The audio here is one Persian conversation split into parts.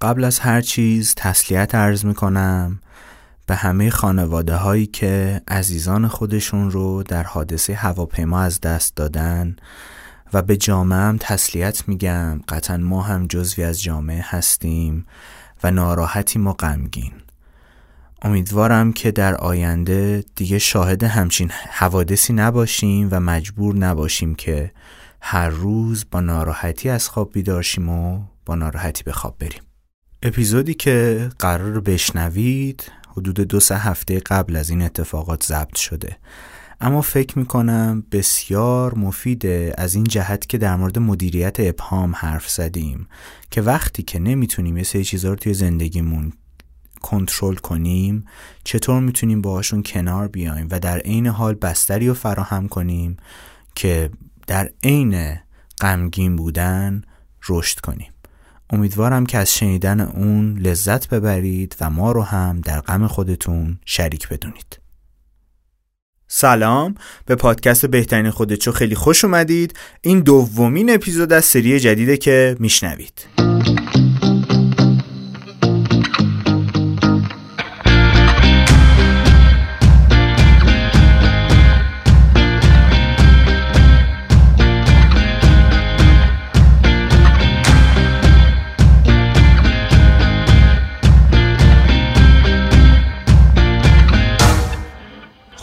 قبل از هر چیز تسلیت عرض می کنم به همه خانواده هایی که عزیزان خودشون رو در حادثه هواپیما از دست دادن و به جامعه هم تسلیت میگم. قطعا ما هم جزوی از جامعه هستیم و ناراحتیم و غمگین. امیدوارم که در آینده دیگه شاهد همچین حوادثی نباشیم و مجبور نباشیم که هر روز با ناراحتی از خواب بیدارشیم و با ناراحتی به خواب بریم. اپیزودی که قرار بشنوید حدود دو سه هفته قبل از این اتفاقات ضبط شده. اما فکر می‌کنم بسیار مفیده از این جهت که در مورد مدیریت ابهام حرف زدیم که وقتی که نمی‌تونیم یه سری چیزها رو توی زندگیمون کنترل کنیم چطور می‌تونیم باهاشون کنار بیایم و در عین حال بستری رو فراهم کنیم که در عین غمگین بودن رشد کنیم. امیدوارم که از شنیدن اون لذت ببرید و ما رو هم در غم خودتون شریک بدونید. سلام به پادکست بهترین خودتو خیلی خوش اومدید. این دومین اپیزود از سری جدیده که میشنوید.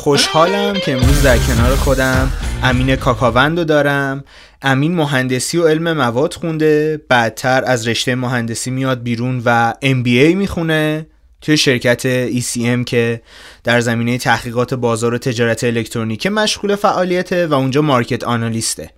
خوشحالم که امروز در کنار خودم امین کاکاوند رو دارم. امین مهندسی و علم مواد خونده. بعدتر از رشته مهندسی میاد بیرون و MBA می‌خونه توی شرکت ECM که در زمینه تحقیقات بازار و تجارت الکترونیک مشغول فعالیته و اونجا مارکت آنالیسته.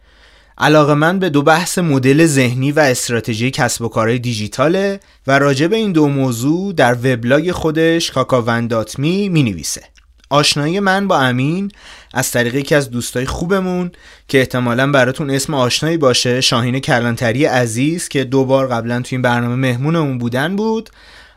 علاقه من به دو بحث مدل ذهنی و استراتژی کسب و کارهای دیجیتاله و راجع به این دو موضوع در وبلاگ خودش کاکاوند.می می نویسه آشنایی من با امین از طریق یکی از دوستای خوبمون که احتمالا براتون اسم آشنایی باشه شاهین کلانتری عزیز که دو بار قبلا توی این برنامه مهمونمون بودن بود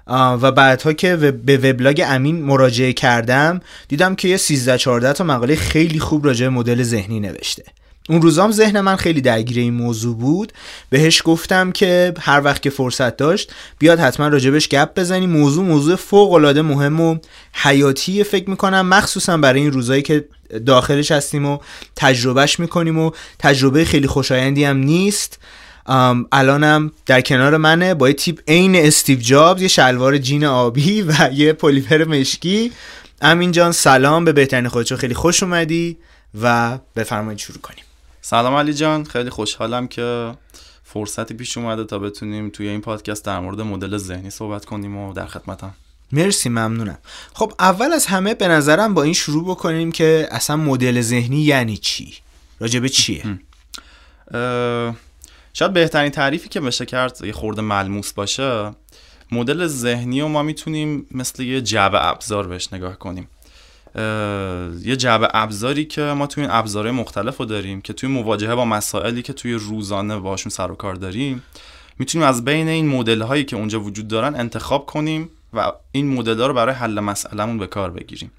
و بعدها که به وبلاگ امین مراجعه کردم دیدم که یه 13 14 تا مقاله خیلی خوب راجع مدل ذهنی نوشته. اون روزام ذهن من خیلی درگیر این موضوع بود. بهش گفتم که هر وقت که فرصت داشت بیاد حتما راجبش گپ بزنیم موضوع موضوع فوق العاده مهم و حیاتی فکر می‌کنم. مخصوصا برای این روزایی که داخلش هستیم و تجربهش می‌کنیم و تجربه خیلی خوشایندی هم نیست. الانم در کنار منه با یه تیپ عین استیو جابز یه شلوار جین آبی و یه پلیفر مشکی. امین جان سلام. به بهترین خودشو خیلی خوش اومدی و بفرمایید شروع کنیم. سلام علی جان خیلی خوشحالم که فرصتی پیش اومده تا بتونیم توی این پادکست در مورد مدل ذهنی صحبت کنیم و در خدمتم. مرسی ممنونم. خب اول از همه به نظرم با این شروع بکنیم که اصلا مدل ذهنی یعنی چی؟ راجبه چیه؟ شاید بهترین تعریفی که بشه کرد یه خورده ملموس باشه مدل ذهنی رو ما می‌تونیم مثل یه جعبه ابزار بهش نگاه کنیم. یه جعبه ابزاری که ما توی این ابزارهای مختلف رو داریم که توی مواجهه با مسائلی که توی روزانه باشون سر و کار داریم می‌تونیم از بین این مدل هایی که اونجا وجود دارن انتخاب کنیم و این مدل ها رو برای حل مسئلهمون به کار بگیریم.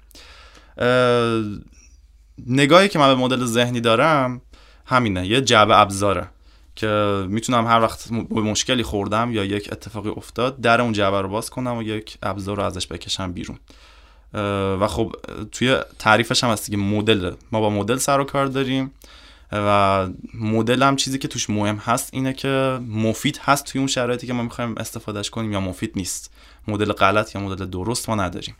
نگاهی که من به مدل ذهنی دارم همینه یه جعبه ابزاره که می‌تونم هر وقت به مشکلی خوردم یا یک اتفاقی افتاد در اون جعبه رو باز کنم و یک ابزار رو ازش بکشم بیرون. و خب توی تعریفش هم هست که مدل. ما با مدل سر و کار داریم و مدل هم چیزی که توش مهم هست اینه که مفید هست توی اون شرایطی که ما می‌خوایم استفادهش کنیم یا مفید نیست. مدل غلط یا مدل درست ما نداریم.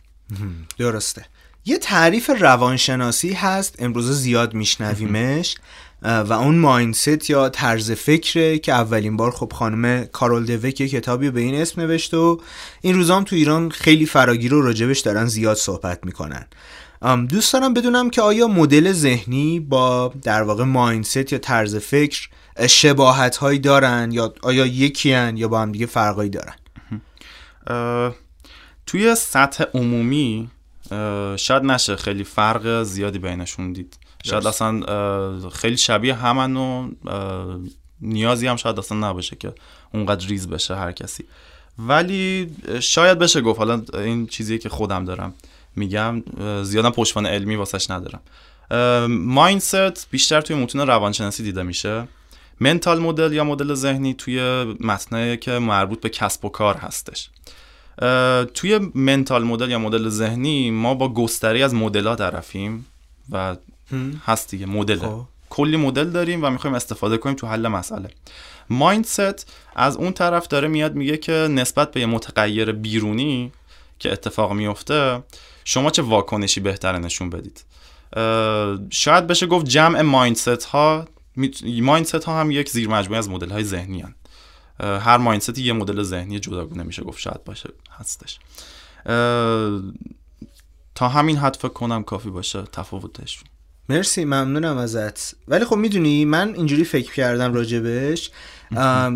درسته. یه تعریف روانشناسی هست امروز زیاد میشنویمش. و اون ماینست یا طرز فکره که اولین بار خب خانم کارول دوک یه کتابی به این اسم نوشته و این روزام تو ایران خیلی فراگیر و راجبش دارن زیاد صحبت می‌کنن. دوست دارم بدونم که آیا مدل ذهنی با در واقع ماینست یا طرز فکر شباهت هایی دارن یا آیا یکی هن یا با هم دیگه فرقایی دارن؟ توی سطح عمومی شاید نشه خیلی فرق زیادی بینشون دید. شاید اصلا خیلی شبیه همن و نیازی هم شاید اصلا نباشه که اونقدر ریز بشه هر کسی. ولی شاید بشه گفت حالا این چیزی که خودم دارم میگم زیادم پشتوانه علمی واسش ندارم. مایندست بیشتر توی متون روانشناسی دیده میشه. منتال مدل یا مدل ذهنی توی متنه که مربوط به کسب و کار هستش. توی منتال مدل یا مدل ذهنی ما با گستری از مدل ها طرفیم و هست دیگه مدل. خب. کلی مدل داریم و می‌خوایم استفاده کنیم تو حل مسئله. مایندست از اون طرف داره میاد میگه که نسبت به یه متغیر بیرونی که اتفاق میفته شما چه واکنشی بهتره نشون بدید؟ شاید بشه گفت جمع مایندست ها مایندست ها هم یک زیر مجموعه از مدل های ذهنی هن. هر مایندستی یه مدل ذهنی جداگونه میشه گفت شاید باشه هستش. تا همین حد فکر کنم کافی باشه تفاوتش. مرسی ممنونم ازت. ولی خب می‌دونی من اینجوری فکر کردم راجبش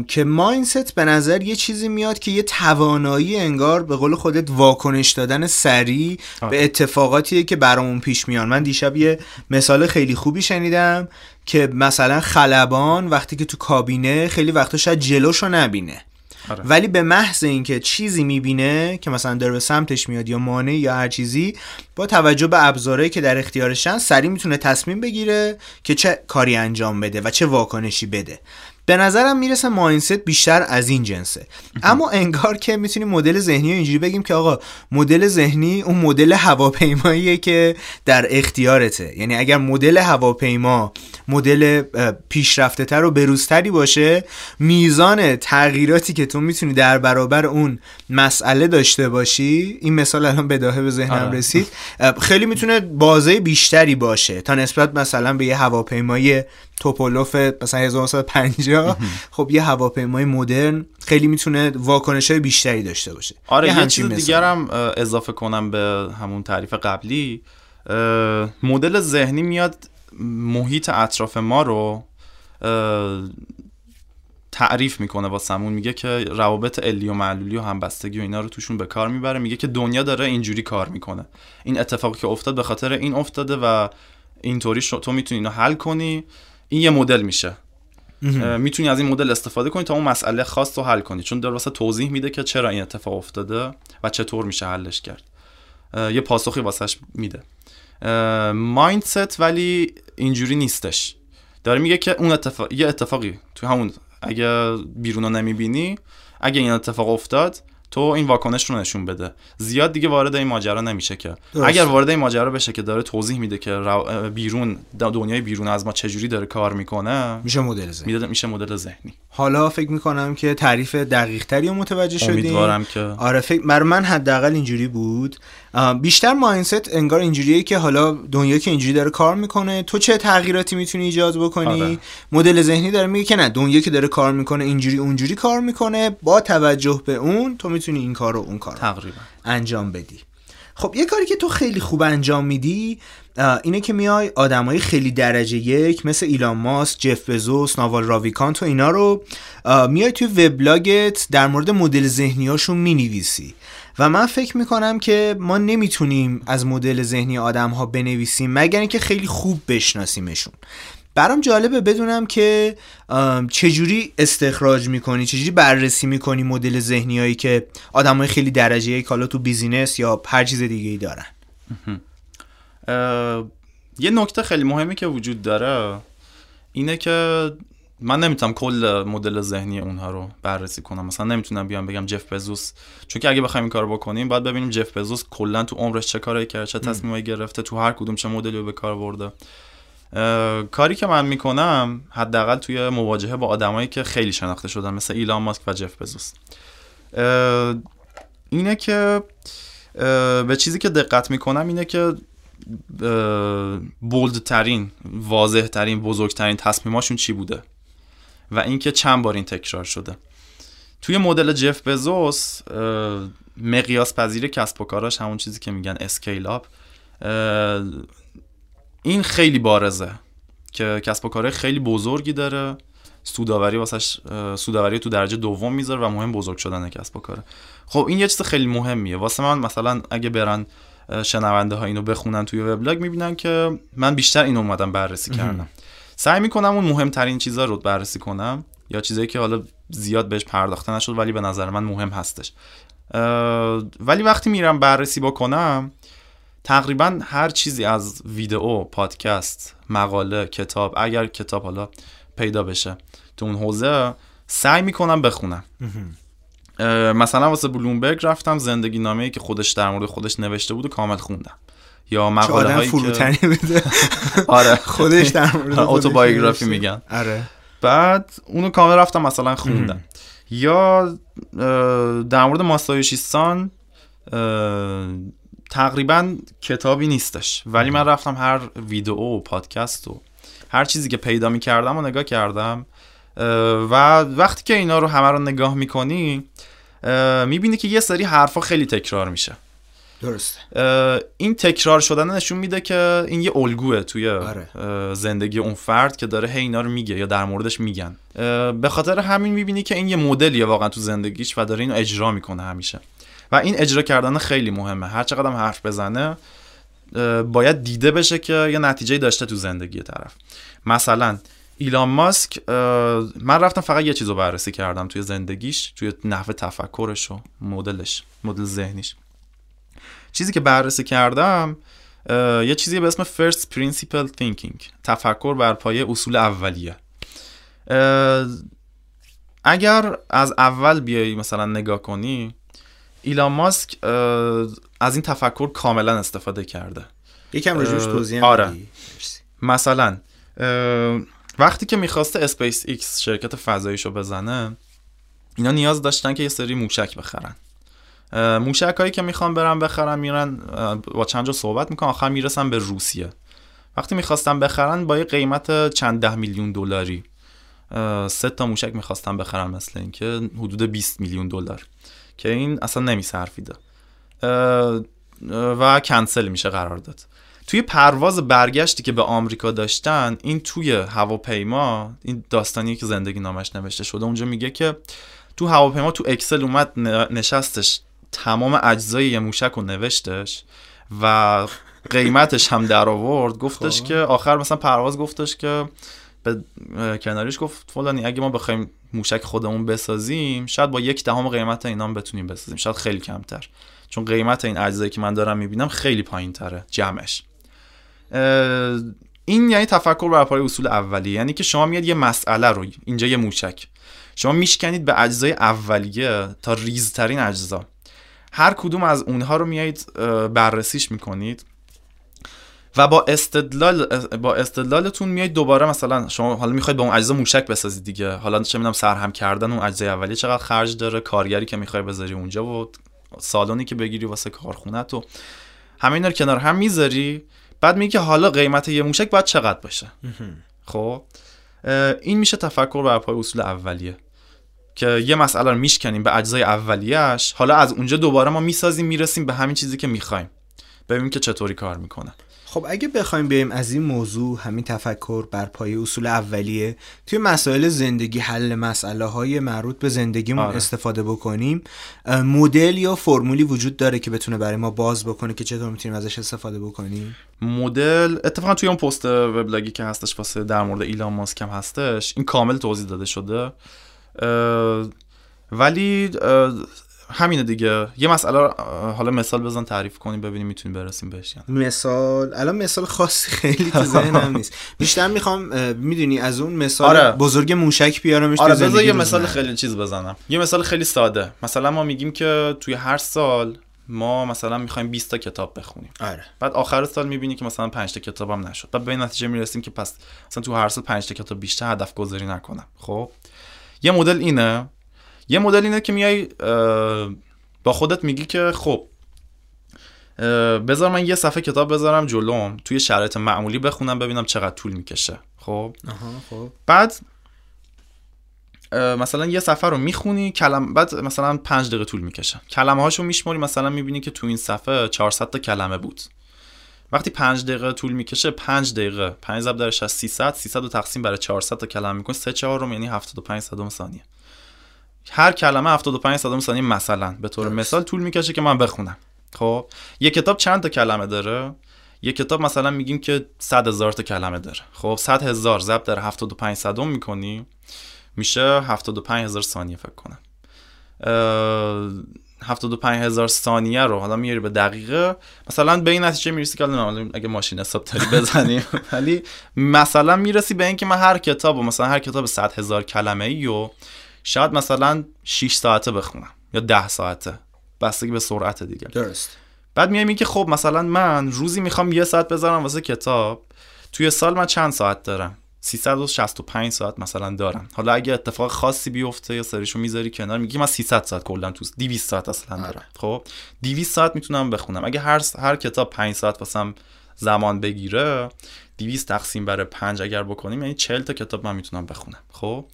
که ماینست به نظر یه چیزی میاد که یه توانایی انگار به قول خودت واکنش دادن سریع به اتفاقاتیه که برامون پیش میان. من دیشب یه مثال خیلی خوبی شنیدم که مثلا خلبان وقتی که تو کابینه خیلی وقتا شاید جلوشو نبینه. آره. ولی به محض اینکه چیزی می‌بینه که مثلا داره به سمتش میاد یا مانع یا هر چیزی با توجه به ابزارهایی که در اختیارشن سریع می‌تونه تصمیم بگیره که چه کاری انجام بده و چه واکنشی بده به نظرم می‌رسه ماینست بیشتر از این جنسه. اما انگار که می‌تونیم مدل ذهنی اینجوری بگیم که آقا مدل ذهنی اون مدل هواپیماییه که در اختیارته. یعنی اگر مدل هواپیما مدل پیشرفته تر و بروزتری باشه میزان تغییراتی که تو می‌تونی در برابر اون مسئله داشته باشی این مثال الان بداهه به ذهنم آره. رسید. خیلی می‌تونه بازه بیشتری باشه تا نسبت مثلا به یه هواپیمای توپولوف مثلا 1950 خب یه هواپیمای مدرن خیلی می‌تونه واکنش های بیشتری داشته باشه. آره یه, چیز دیگرم اضافه کنم به همون تعریف قبلی. مدل ذهنی میاد محیط اطراف ما رو تعریف می‌کنه واسمون میگه که روابط علی و معلولی و همبستگی و اینا رو توشون به کار می‌بره. میگه که دنیا داره اینجوری کار می‌کنه. این اتفاقی که افتاد به خاطر این افتاده و اینطوری تو می‌تونی اینو حل کنی. این یه مدل میشه. می‌تونی از این مدل استفاده کنی تا اون مسئله خاص رو حل کنی. چون در واسه توضیح میده که چرا این اتفاق افتاده و چطور میشه حلش کرد. یه پاسخی واسش میده. مایندست ولی اینجوری نیستش. داره میگه که اون اتفاق یه اتفاقی تو همون اگه بیرون رو نمی‌بینی اگه این اتفاق افتاد تو این واکنش رو نشون بده. زیاد دیگه وارد این ماجرا نمیشه که. اگر وارد این ماجرا بشه که داره توضیح میده که بیرون دنیای بیرون از ما چجوری داره کار می‌کنه میشه مدل ذهنی. میشه مدل ذهنی. حالا فکر می‌کنم که تعریف دقیق تری متوجه شدیم. امیدوارم که آره فکر بر من حداقل اینجوری بود. بیشتر ماینست انگار اینجوریه که حالا دنیا که اینجوری داره کار می‌کنه تو چه تغییراتی می‌تونی ایجاد بکنی؟ آره. مدل ذهنی داره میگه که نه دنیا که داره کار می‌کنه اینجوری اونجوری کار می‌کنه با توجه به اون تو می‌تونی این کار رو اون کار تقریبا. انجام بدی. خب یه کاری که تو خیلی خوب انجام میدی اینه که میای آدمای خیلی درجه یک مثل ایلان ماسک، جف بزوس، ناوال راویکانت و اینا رو میای توی وبلاگت در مورد مدل ذهنی هاشون می‌نویسی. و من فکر می‌کنم که ما نمی‌تونیم از مدل ذهنی آدم ها بنویسیم مگر اینکه خیلی خوب بشناسیمشون. برام جالبه بدونم که چجوری استخراج می‌کنی چجوری بررسی می‌کنی مدل ذهنی هایی که آدم های خیلی درجه یک حالا تو بیزینس یا هر چیز دیگه ای دارن یه نکته خیلی مهمی که وجود داره اینه که من نمی‌تونم کل مدل ذهنی اونها رو بررسی کنم. مثلا نمی‌تونم بیام بگم جف بزوس. چون که اگه بخوایم این کارو بکنیم باید ببینیم جف بزوس کلا تو عمرش چه کاری کرده چه تصمیمایی گرفته تو هر کدوم چه مدلی رو به کار برده. کاری که من می‌کنم حداقل توی مواجهه با آدمایی که خیلی شناخته شدن مثل ایلان ماسک و جف بزوس. اینه که به چیزی که دقت می‌کنم اینه که بولد ترین واضح ترین بزرگترین تصمیماشون چی بوده؟ و اینکه چند بار این تکرار شده. توی مدل جف بزوس مقیاس پذیر کسب و کاراش همون چیزی که میگن اسکیل اپ این خیلی بارزه که کسب و کارهای خیلی بزرگی داره. سوداوری واسش سوداوری تو درجه دوم می‌ذاره و مهم بزرگ شدن کسب و کاره. خب این یه چیز خیلی مهمیه. واسه من مثلا اگه برن شنونده ها اینو بخونن توی وبلاگ می‌بینن که من بیشتر این اومدم بررسی کردم. سعی می‌کنم اون مهمترین چیزها رو بررسی کنم یا چیزایی که حالا زیاد بهش پرداخته نشد ولی به نظر من مهم هستش. ولی وقتی میرم بررسی بکنم تقریبا هر چیزی از ویدئو، پادکست، مقاله، کتاب اگر کتاب حالا پیدا بشه تو اون حوزه سعی می‌کنم بخونم. مثلا واسه بلومبرگ رفتم زندگی نامه که خودش در مورد خودش نوشته بود و کامل خوندم. یا مقاله هایی که آره. خودش در مورد اتوبایوگرافی میگن. آره. بعد اونو کامل رفتم مثلا خوندم. یا در مورد ماسایوشیستان تقریبا کتابی نیستش. ولی من رفتم هر ویدیو و پادکست و هر چیزی که پیدا می‌کردم و نگاه کردم. و وقتی که اینا رو همه رو نگاه می‌کنی می‌بینی که یه سری حرفا خیلی تکرار میشه. درسته. این تکرار شدن نشون میده که این یه الگوه توی آره. زندگی اون فرد که داره هی اینا رو میگه یا در موردش میگن. به خاطر همین می‌بینی که این یه مدلیه واقعا تو زندگیش و داره اینو اجرا می‌کنه همیشه. و این اجرا کردن خیلی مهمه. هر چقدر حرف بزنه باید دیده بشه که یه نتیجه داشته تو زندگی طرف. مثلا ایلان ماسک من رفتم فقط یه چیز رو بررسی کردم توی زندگیش توی نحوه تفکرش و مدلش مدل ذهنیش. چیزی که بررسی کردم یه چیزی به اسم First Principle Thinking تفکر بر پایه اصول اولیه. اگر از اول بیایی مثلا نگاه کنی ایلان ماسک از این تفکر کاملا استفاده کرده. یکم راجبش توضیح آره. مثلا وقتی که می‌خواسته اسپیس ایکس شرکت فضاییشو بزنه اینا نیاز داشتن که یه سری موشک بخرن. موشک هایی که می‌خوان برن بخرن میرن با چند جا صحبت می‌کنن آخر می‌رسن به روسیه. وقتی می‌خواستن بخرن با یه قیمت چند ده میلیون دلاری. سه تا موشک می‌خواستن بخرن مثل اینکه حدود 20 میلیون دلار. که این اصلا نمیصرفیده و کنسل میشه قرار داد. توی پرواز برگشتی که به آمریکا داشتن این توی هواپیما این داستانی که زندگی نامش نوشته شده اونجا میگه که تو هواپیما تو اکسل اومد نشستش تمام اجزای یه موشک رو نوشتش و قیمتش هم در آورد. گفتش خب. که آخر مثلا پرواز گفتش که به کناریش گفت فلانی اگه ما بخوایم موشک خودمون بسازیم شاید با یک دهم قیمت اینا بتونیم بسازیم. شاید خیلی کمتر. چون قیمت این اجزایی که من دارم می‌بینم خیلی پایین تره جمعش این یعنی تفکر بر پایه اصول اولیه. یعنی که شما میاد یه مسئله رو اینجا یه موشک. شما میشکنید به اجزای اولیه تا ریزترین اجزا. هر کدوم از اونها رو میایید بررسیش می‌کنید. و با استدلال با استدلالتون میایید دوباره مثلا شما حالا می‌خواید با اون اجزا موشک بسازید دیگه. حالا چه می‌دونم سرهم کردن اون اجزای اولیه چقدر خرج داره کارگری که می‌خوای بذاری اونجا و سالونی که بگیری واسه کارخونه تو. همه اینا رو کنار هم می‌ذاری. بعد میگه حالا قیمت یه موشک باید چقدر باشه. خب؟ این میشه تفکر بر پای اصول اولیه. که یه مسئله رو میشکنیم به اجزای اولیه‌اش حالا از اونجا دوباره ما می‌سازیم می‌رسیم به همین چیزی که می‌خوایم. ببینیم که چطوری کار می‌کنه خب اگه بخوایم بریم از این موضوع همین تفکر بر پایه اصول اولیه توی مسائل زندگی حل مسئله های مربوط به زندگیمون آره. استفاده بکنیم مدل یا فرمولی وجود داره که بتونه برای ما باز بکنه که چطور می‌تونیم ازش استفاده بکنیم؟ مدل اتفاقا توی اون پست وبلاگی که هستش واسه در مورد ایلان ماسک هم هستش این کامل توضیح داده شده. ولی همینه دیگه. یه مسئله حالا مثال بزن تعریف کنیم ببینیم می‌تونیم برسیم بهش مثال الان مثال خاصی خیلی تو ذهنم نیست. بیشتر می‌خوام می‌دونی از اون مثال آره. بزرگ موشک بیارمش آره بذار یه. مثال خیلی چیز بزنم. یه مثال خیلی ساده. مثلا ما میگیم که توی هر سال ما مثلا می‌خوایم 20 تا کتاب بخونیم. آره. بعد آخر سال می‌بینی که مثلا 5 تا کتاب هم نشد. بعد به این نتیجه می‌رسیم که پس مثلا تو هر سال 5 تا کتاب بیشتر هدف گذاری نکنم. خب؟ یه مدل اینه. یه مدل اینه که میای با خودت میگی که خب بذار من یه صفحه کتاب بذارم جلوم توی شرایط معمولی بخونم ببینم چقدر طول می‌کشه. خب؟ خب. بعد مثلا یه صفحه رو می‌خونی کلم بعد مثلا پنج دقیقه طول می‌کشه. کلمه هاشو میشماری مثلا می‌بینی که تو این صفحه 400 تا کلمه بود. وقتی پنج دقیقه طول می‌کشه پنج دقیقه. 5 ضرب در 60 300 300 رو تقسیم بر 400 تا کلمه می‌کنی. 3 4 یعنی 75 صدم ثانیه. هر کلمه 75 صدم ثانیه مثلا. به طور. مثال طول می‌کشه که من بخونم. خب؟ یه کتاب چند تا کلمه داره؟ یه کتاب مثلا میگیم که 100 هزار تا کلمه داره. خب؟ 100 هزار ضرب در 75 صدم می‌کنی. میشه 75 هزار ثانیه فکر کنم. 75 هزار ثانیه رو حالا میاری به دقیقه مثلا به این نتیجه می‌رسی که حالا اگه ماشین حساب داری بزنیم. ولی مثلا می‌رسی به اینکه من هر کتاب و مثلا هر کتاب 100 هزار کلمه ای و شاید مثلا 6 ساعته بخونم یا 10 ساعته. بستگی به سرعت دیگه. درست. بعد میایم که خب مثلا من روزی می‌خوام یه ساعت بذارم واسه کتاب توی سال من چند ساعت دارم؟ 365 ساعت مثلا دارم. حالا اگه اتفاق خاصی بیفته یا سریشو می‌ذاری کنار میگی من 300 ساعت کلا تو 200 ساعت اصلا دارم. خب؟ 200 ساعت می‌تونم بخونم. اگه هر هر کتاب 5 ساعت واسم زمان بگیره 200 تقسیم بر 5 اگر بکنیم یعنی 40 تا کتاب من می‌تونم بخونم. خب؟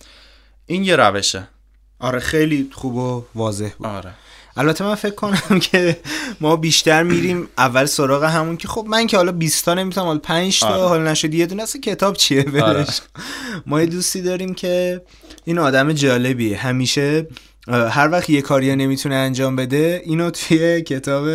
این یه روشه. آره خیلی خوب و واضح بود. آره. البته من فکر کنم که ما بیشتر میریم اول سراغ همون که خب من که حالا 20 تا نمی‌تونم حالا 5 تا آره. حالا نشد یه دونه کتاب چیه بلش آره. ما یه دوستی داریم که این آدم جالبیه همیشه هر وقت یه کاری نمی‌تونه انجام بده اینو توی کتاب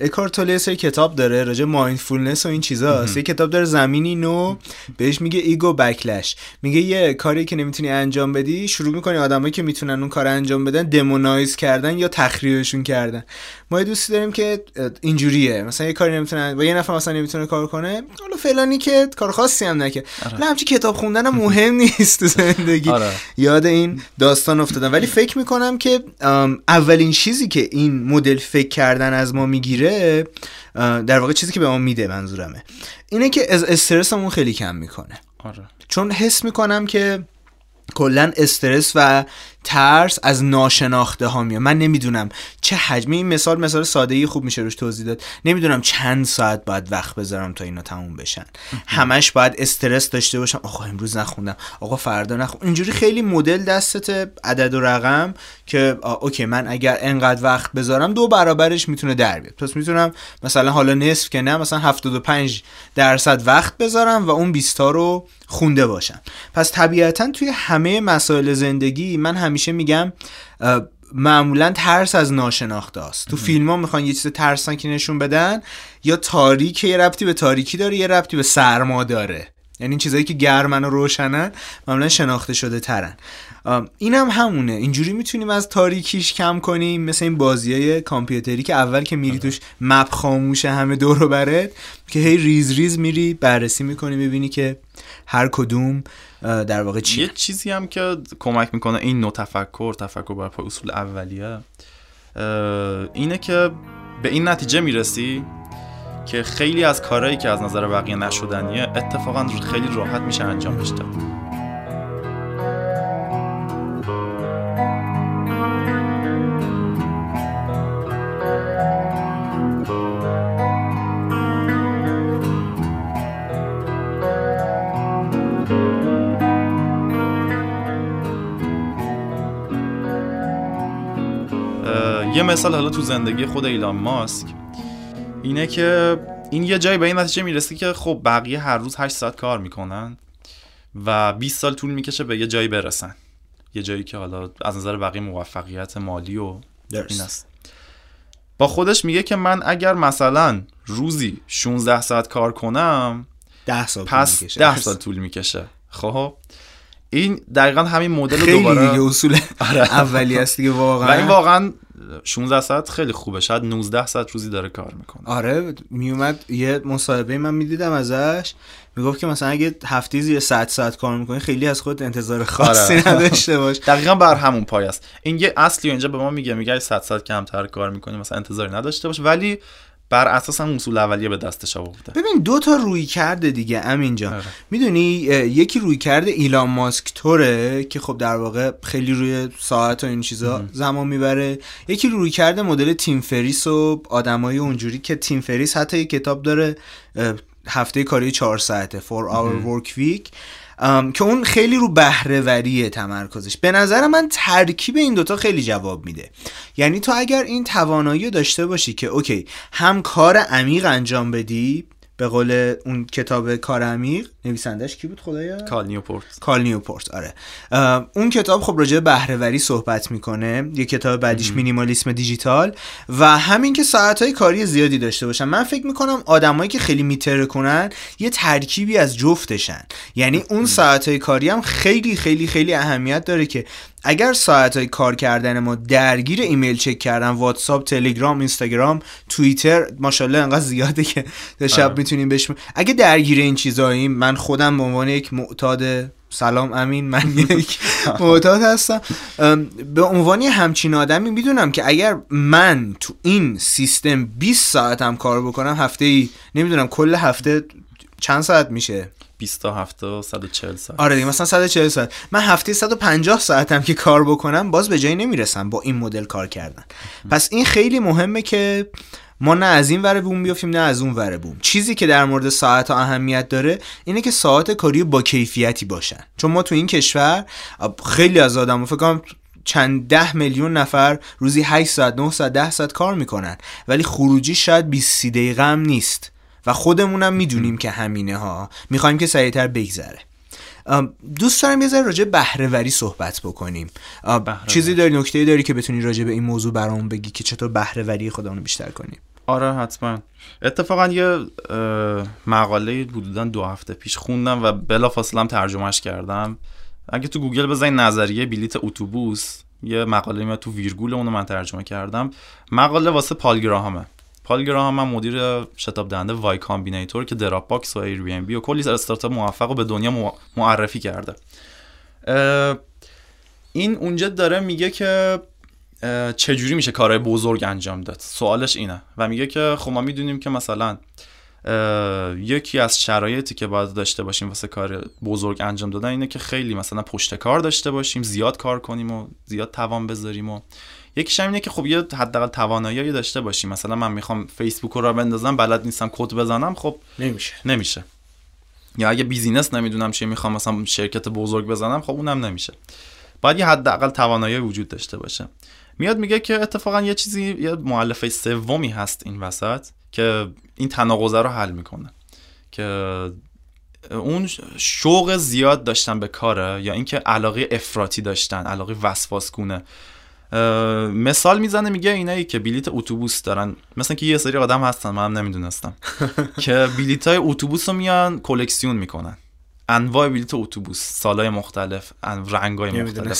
اکارتوله یه سری کتاب داره راجع مایندفولنس و این چیزا. یه کتاب داره زمینی نو بهش میگه ایگو بکلش. میگه یه کاری که نمی‌تونی انجام بدی شروع می‌کنی آدمایی که می‌تونن اون کار انجام بدن دمونایز کردن یا تخریبشون کردن. ما یه دوستی داریم که اینجوریه. مثلا یه کاری نمی‌تونه با یه نفر مثلا نمی‌تونه کار کنه حالا فلانی که کار خاصی هم نکرد. آره. همچی کتاب خوندن هم مهم نیست تو زندگی. آره. یاد این داستان افتادم. ولی فکر می‌کنم که اولین چیزی که این مدل فکر کردن از ما می‌گیره در واقع چیزی که به ما میده منظورمه. اینه که از استرسمون خیلی کم می‌کنه. آره. چون حس می‌کنم که کلا استرس و ترس از ناشناخته ها میاد. من نمی‌دونم چه حجمی. این مثال مثال ساده ای خوب میشه روش توضیح داد. نمی‌دونم چند ساعت باید وقت بذارم تا اینا تموم بشن. همش باید استرس داشته باشم. آقا امروز نخوندم. آقا فردا نخوندم اینجوری خیلی مدل دستت عدد و رقم که اوکی من اگر انقدر وقت بذارم دو برابرش می‌تونه در بیاد. پس می‌تونم مثلا حالا نصف که نه مثلا 75 درصد وقت بذارم و اون 20 تا رو خونده باشم. پس طبیعتا توی همه مسائل زندگی من همیشه میگم اه، معمولا ترس از ناشناخته است تو فیلم ها می‌خوان یه چیز ترسناکی نشون بدن یا تاریک یه ربطی به تاریکی داره یه ربطی به سرما داره. یعنی این چیزایی که گرمن و روشنن معمولا شناخته شده ترن. این هم همونه. اینجوری می‌تونیم از تاریکیش کم کنیم مثل این بازی های کامپیوتری که اول که میری توش مپ خاموشه همه دور و برت که هی ریز ریز میری بررسی می‌کنی می‌بینی که هر کدوم در واقع چیه. یه چیزی هم که کمک می‌کنه این نوع تفکر تفکر بر پای اصول اولیه اینه که به این نتیجه می‌رسی که خیلی از کارهایی که از نظر بقیه نشدنیه اتفاقا خیلی راحت میشه انجامش داد مثال حالا تو زندگی خود ایلان ماسک اینه که این یه جایی به این نتیجه می‌رسی که خب بقیه هر روز 8 ساعت کار می‌کنن و 20 سال طول می‌کشه به یه جایی برسن. یه جایی که حالا از نظر بقیه موفقیت مالی و این است. با خودش میگه که من اگر مثلا روزی 16 ساعت کار کنم ده سال طول پس می‌کشه. 10 سال طول می‌کشه. خب؟ این دقیقا همین مدل رو خیلی دوباره دیگه اصول آره. اولی است دیگه و این واقعا واقعا 16 ساعت خیلی خوبه. شاید 19 ساعت روزی داره کار می‌کنه. آره میومد یه مصاحبه من می‌دیدم ازش. می‌گفت که مثلا اگه هفته زیر 100 ساعت کار می‌کنی خیلی از خود انتظار خاصی آره. نداشته باش. دقیقا بر همون پای است. این یه اصلی اینجا به ما میگه میگه اگه 100 ساعت کمتر کار می‌کنی مثلا انتظاری نداشته باش. ولی بر اساس هم اصول اولیه به دستش آورده ببین دو تا روی کرده دیگه امین جان. آره. می‌دونی یکی روی کرده ایلان ماسک توره که خب در واقع خیلی روی ساعت و این چیزا زمان می‌بره. یکی رویکرد مدل تیم فریس و آدمای اونجوری که تیم فریس حتی یه کتاب داره هفته کاری چهار ساعته four hour work week که اون خیلی رو بهره‌وری تمرکزش. به نظر من ترکیب این دوتا خیلی جواب میده. یعنی تو اگر این توانایی داشته باشی که okay هم کار عمیق انجام بدی به قول اون کتاب کار عمیق نویسندش کی بود خدایا؟ کال نیوپورت. کال نیوپورت آره. اون کتاب خب راجع به بهرهوری صحبت می‌کنه یه کتاب بعدیش مینیمالیسم دیجیتال و همین که ساعتهای کاری زیادی داشته باشن. من فکر می‌کنم آدمایی که خیلی میتره کنن یه ترکیبی از جفتشن. یعنی اون ساعتهای کاری هم خیلی خیلی خیلی اهمیت داره که اگر ساعتهای کار کردن ما درگیر ایمیل چک کردن واتساپ تلگرام اینستاگرام توییتر ماشاءالله انقدر زیاده که تا شب آره. می‌تونیم بهش اگه درگیر این چیزاییم من خودم به عنوان یک معتاد سلام امین من یک معتاد هستم. به عنوان همچین آدمی می‌دونم که اگر من تو این سیستم 20 ساعتم کار بکنم هفته ای نمی‌دونم کل هفته چند ساعت میشه؟ 20 تا هفته 140 ساعت. آره دیگه مثلا 140 ساعت. من هفته 150 ساعتم که کار بکنم باز به جایی نمی‌رسم با این مدل کار کردن. پس این خیلی مهمه که ما نه از این وره بوم بیافتیم نه از اون وره بوم. چیزی که در مورد ساعت ها اهمیت داره اینه که ساعت کاری با کیفیتی باشن. چون ما تو این کشور خیلی از آدم فکر کنم چند ده میلیون نفر روزی 8 ساعت 9 ساعت 10 ساعت کار می‌کنن. ولی خروجی شاید 20 دقیقه هم نیست. و خودمونم می‌دونیم که همینه ها می‌خوایم که سریعتر بگذره. دوست دارم یه ذره راجع به بهرهوری صحبت بکنیم. چیزی داری نکته داری که بتونی راجع به این موضوع برامون بگی که چطور بهرهوری خودمون بیشتر کنیم؟ آره حتما. اتفاقا یه مقاله حدودا دو هفته پیش خوندم و بلافاصله ترجمهش کردم. اگه تو گوگل بزنید نظریه بلیت اتوبوس یه مقاله میاد تو ویرگول اونو من ترجمه کردم. مقاله واسه پال گراهامه. پال گراهام هم مدیر شتاب دهنده Y Combinator که Dropbox و Airbnb و کلی استارتاپ موفق رو به دنیا مع- معرفی کرده. این اونجا داره میگه که چجوری میشه کارهای بزرگ انجام داد؟ سوالش اینه. و میگه که خب ما می‌دونیم که مثلا یکی از شرایطی که باید داشته باشیم واسه کار بزرگ انجام دادن اینه که خیلی مثلا پشتکار داشته باشیم زیاد کار کنیم و زیاد توان بذاریم و یکیش هم اینه که خب یه حداقل توانایی داشته باشیم. مثلا من می‌خوام فیسبوک راه بندازم بلد نیستم کد بزنم خب نمیشه. نمیشه. یا اگه business نمی‌دونم چیه می‌خوام مثلا شرکت بزرگ بزنم خب اونم نمیشه. باید یه حداقل توانایی وجود داشته باشه. میاد میگه که اتفاقا یه چیزی یه مؤلفه سومی هست این وسط که این تناقضه رو حل می‌کنه. که اون شوق زیاد داشتن به کاره یا اینکه علاقه افراطی داشتن علاقه وسواسگونه. اه، مثال می‌زنه میگه اینایی که بلیت اتوبوس دارن. مثلا که یه سری آدم هستن من هم نمی‌دونستم. که بلیت های اتوبوس رو میان کلکسیون می‌کنن. انواع بلیت اتوبوس سالای مختلف رنگ های مختلف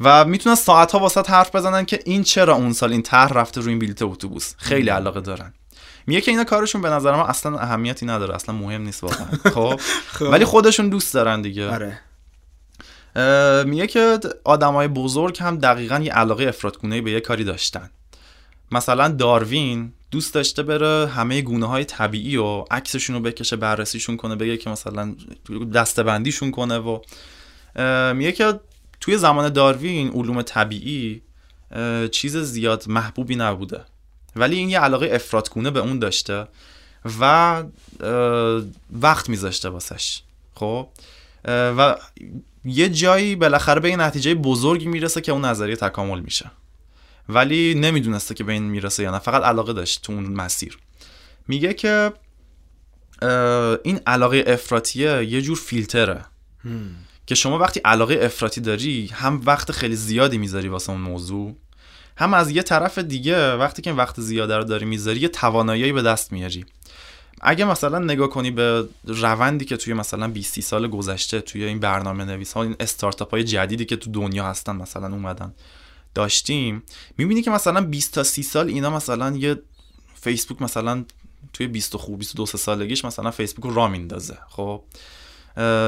و می‌تونن ساعت ها واسط حرف بزنن که این چرا اون سال این طرح رفته روی این بلیت اتوبوس. خیلی علاقه دارن. میگه که اینا کارشون به نظر من اصلا اهمیتی نداره. اصلا مهم نیست واقعا. خب؟ خب. ولی خودشون دوست دارن دیگه. آره. میگه که آدمای بزرگ هم دقیقا یه علاقه افرادگونه به یه کاری داشتن. مثلا داروین دوست داشته بره همه گونه های طبیعی و عکسشون رو بکشه بررسیشون کنه بگه که مثلا دستبندیشون کنه و میگه که توی زمان داروین علوم طبیعی چیز زیاد محبوبی نبوده. ولی این یه علاقه افرادگونه به اون داشته و وقت میذاشته واسش. خب؟ و یه جایی بالاخره به یه نتیجه بزرگی می‌رسه که اون نظریه تکامل میشه. ولی نمی‌دونسته که به این می‌رسه یا نه. فقط علاقه داشت تو اون مسیر. میگه که این علاقه افراطیه یه جور فیلتره. که شما وقتی علاقه افراطی داری هم وقت خیلی زیادی می‌ذاری واسه اون موضوع هم از یه طرف دیگه وقتی که وقت زیاده رو داری می‌ذاری یه توانایی به دست میاری. اگه مثلا نگاه کنی به روندی که توی مثلا 20 سال گذشته توی این برنامه نویس ها این استارتاپ های جدیدی که تو دنیا هستن مثلا اومدن داشتیم می‌بینی که مثلا 20 تا 30 سال اینا مثلا یه فیسبوک مثلا توی 20 خوب 22 سالگیش مثلا فیسبوک رو را میندازه خب؟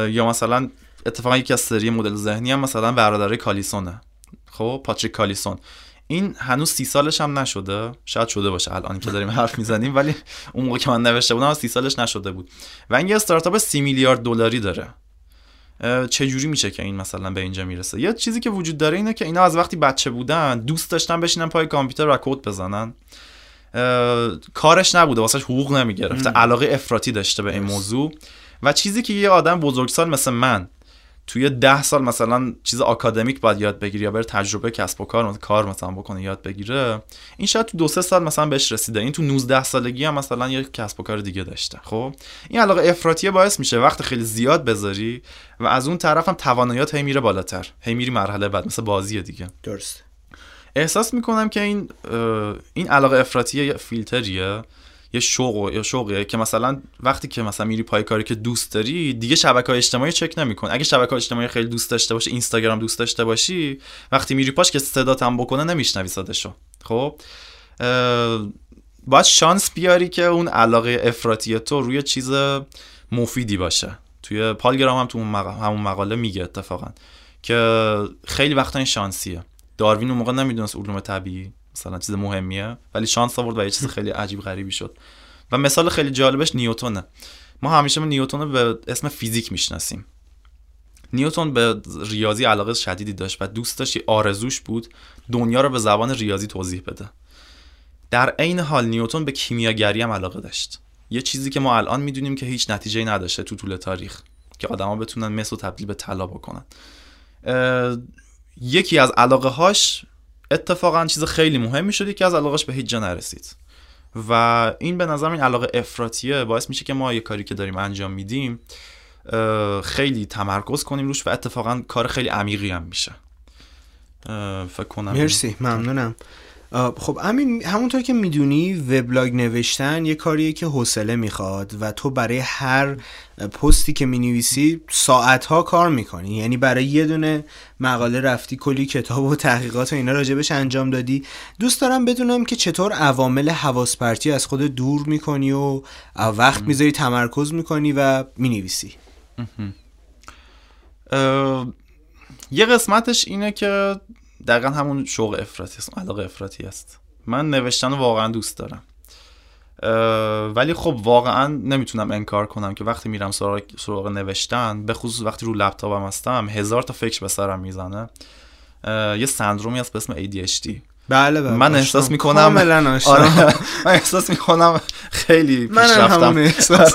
یا مثلا اتفاقا یکی از سری مدل ذهنی هم مثلا برادر کالیسونه. خب پاتریک کالیسون. این هنوز سی سالش هم نشده. شاید شده باشه الان که داریم حرف می‌زنیم ولی اون موقع که من نوشته بودم سی سالش نشده بود. و این یه استارتاپ سی میلیارد دلاری داره. چه جوری میشه که این مثلا به اینجا می‌رسه؟ یه چیزی که وجود داره اینه که اینا از وقتی بچه بودن دوست داشتن بشینن پای کامپیوتر و کد بزنن. کارش نبوده واسش حقوق نمی‌گرفته. علاقه افراطی داشته به این. موضوع. و چیزی که یه آدم بزرگسال مثل من توی ده سال مثلا چیز آکادمیک باید یاد بگیری یا بره تجربه کسب و کار کار مثلا بکنه یاد بگیره. این شاید تو دو سه سال مثلا بهش رسیده. این تو 19 سالگی هم مثلا یه کسب و کار دیگه داشته خب؟ این علاقه افراطیه باعث میشه. وقت خیلی زیاد بذاری و از اون طرف هم تواناییات هی میره بالاتر. هی میری مرحله بعد مثل بازی دیگه. درست. احساس می‌کنم که این این علاقه افراطیه فیلتریه. یه شوق یا شوقه که مثلا وقتی که مثلا میری پای کاری که دوست داری دیگه شبکه های اجتماعی چک نمیکن. اگه شبکه های اجتماعی خیلی دوست داشته باشی اینستاگرام دوست داشته باشی وقتی میری پاش که صدات هم بکنه نمیشنوی صداشو خب باید شانس بیاری که اون علاقه افراطی تو روی چیز مفیدی باشه. توی پالگرام هم تو همون مقاله میگه اتفاقا که خیلی وقتا این شانسیه. داروین اون موقع نمی‌دونست علوم طبیعی. مثلا چیز مهمیه ولی شانس آورد و یه چیز خیلی عجیب غریبی شد. و مثال خیلی جالبش نیوتونه. ما همیشه نیوتون به اسم فیزیک می‌شناسیم. نیوتون به ریاضی علاقه شدیدی داشت و دوست داشت آرزوش بود دنیا رو به زبان ریاضی توضیح بده. در عین حال نیوتون به کیمیاگری هم علاقه داشت. یه چیزی که ما الان می‌دونیم که هیچ نتیجه نداشته تو طول تاریخ که آدما بتونن مس و تبدیل به طلا بکنن. یکی از علاقه هاش اتفاقا چیز خیلی مهمی شد که از علاقش به هیچ جا نرسید. و این به نظر این علاقه افراطیه باعث میشه که ما یه کاری که داریم انجام میدیم خیلی تمرکز کنیم روش و اتفاقا کار خیلی عمیقی هم میشه. فکر کنم مرسی ممنونم. خب همین همونطور که می‌دونی وبلاگ نوشتن یه کاریه که حوصله می‌خواد و تو برای هر پستی که می‌نویسی ساعتها کار می‌کنی. یعنی برای یه دونه مقاله رفتی کلی کتاب و تحقیقات و اینا راجبش انجام دادی. دوست دارم بدونم که چطور عوامل حواس پرتی از خود دور می‌کنی و وقت می‌ذاری تمرکز می‌کنی و می‌نویسی. یه قسمتش اینه که دقیقا همون شوق افراطی است علاقه افراطی است. من نوشتن رو واقعا دوست دارم. ولی خب واقعا نمی‌تونم انکار کنم که وقتی میرم سراغ, سراغ نوشتن به خصوص وقتی رو لپتاپم هستم هزار تا فکر به سرم می‌زنه. یه سندرومی هست به اسم ADHD بله بله من احساس می‌کنم آره من احساس می‌کنم خیلی پیش رفتم احساس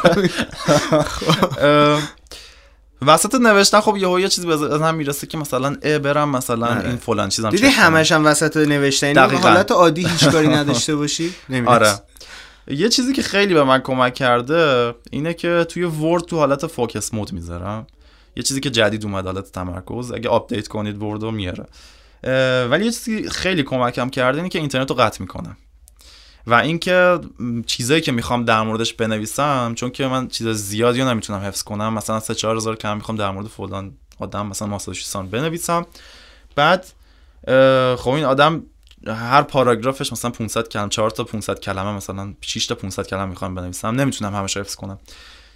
وسط نوشتن خب یهو یه چیزی به هم می‌رسه که مثلا ا برم مثلا آره. این فلان چیزم دیدی همش هم وسط نوشتن این حالت عادی هیچ کاری نداشته باشی؟ آره. یه چیزی که خیلی به من کمک کرده اینه که توی Word تو حالت focus mode می‌ذارم. یه چیزی که جدید اومد حالت تمرکز. اگه update کنید Word رو میاره. ولی یه چیزی خیلی کمکم کرده اینه که اینترنت رو قطع می‌کنم. و اینکه چیزایی که می‌خوام در موردش بنویسم چون که من چیز زیادی رو نمی‌تونم حفظ کنم مثلا سه چهار هزار کلمه می‌خوام در مورد فلان آدم مثلا ماسایوشی سان بنویسم. بعد خب این آدم هر پاراگرافش مثلا 500 کلمه 4 تا 500 کلمه مثلا 6 تا 500 کلمه می‌خوام بنویسم. نمی‌تونم همش حفظ کنم.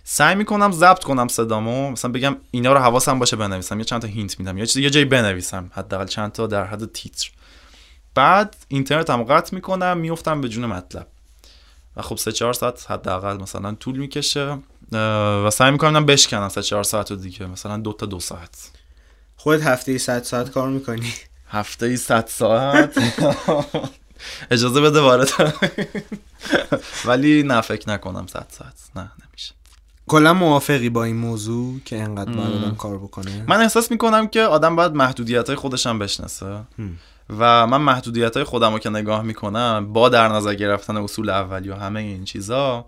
سعی می‌کنم ضبط کنم صدامو. مثلا بگم اینا رو حواسم باشه بنویسم یه چند تا هینت میدم یا چیزی یه جایی بنویسم حداقل چند تا در حد تیتر. بعد اینترنت هم قطع می‌کنم میفتم به جون مطلب. و خب سه چهار ساعت حداقل مثلا طول می‌کشه. و سعی می‌کنم بشکنم سه چهار ساعت رو دیگه مثلا دو تا دو ساعت. خودت هفته ای صد ساعت کار می‌کنی؟ هفته ای صد ساعت؟ اجازه بده وارد ولی نه فکر نکنم صد ساعت. نه نمیشه. کلا موافقی با این موضوع که انقدر باید کار بکنه؟ من احساس می‌کنم که آدم باید محدودیت های خودش هم بشناسه. و من محدودیت های خودم رو که نگاه می‌کنم با در نظر گرفتن اصول اولی و همه این چیزا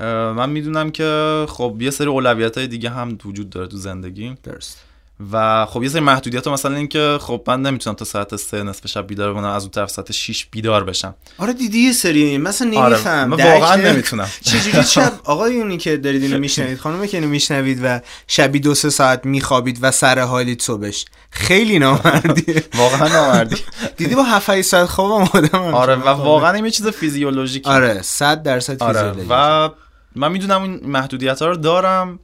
من می‌دونم که خب یه سری اولویت های دیگه هم وجود داره تو زندگی درست. و خب یه سری محدودیت مثلا اینکه خب من نمی‌تونم تا ساعت سه نصف شب بیدار بمونم از اون طرف ساعت 6 بیدار بشم. آره دیدی یه سری مثلا نمیفهم. آره واقعا نمی‌تونم. چجوری شب؟ آقایونی که دارید اینو میشنوید خانم که اینو میشنوید و شبی دو سه ساعت میخوابید و سر حالید صبحش. خیلی نامردی. واقعا نامردی. دیدی با 7 ساعت خوابم آدم آره و واقعا این چیز فیزیولوژیکی. آره 100 درصد آره و من می‌دونم این محدودیت ها رو دارم.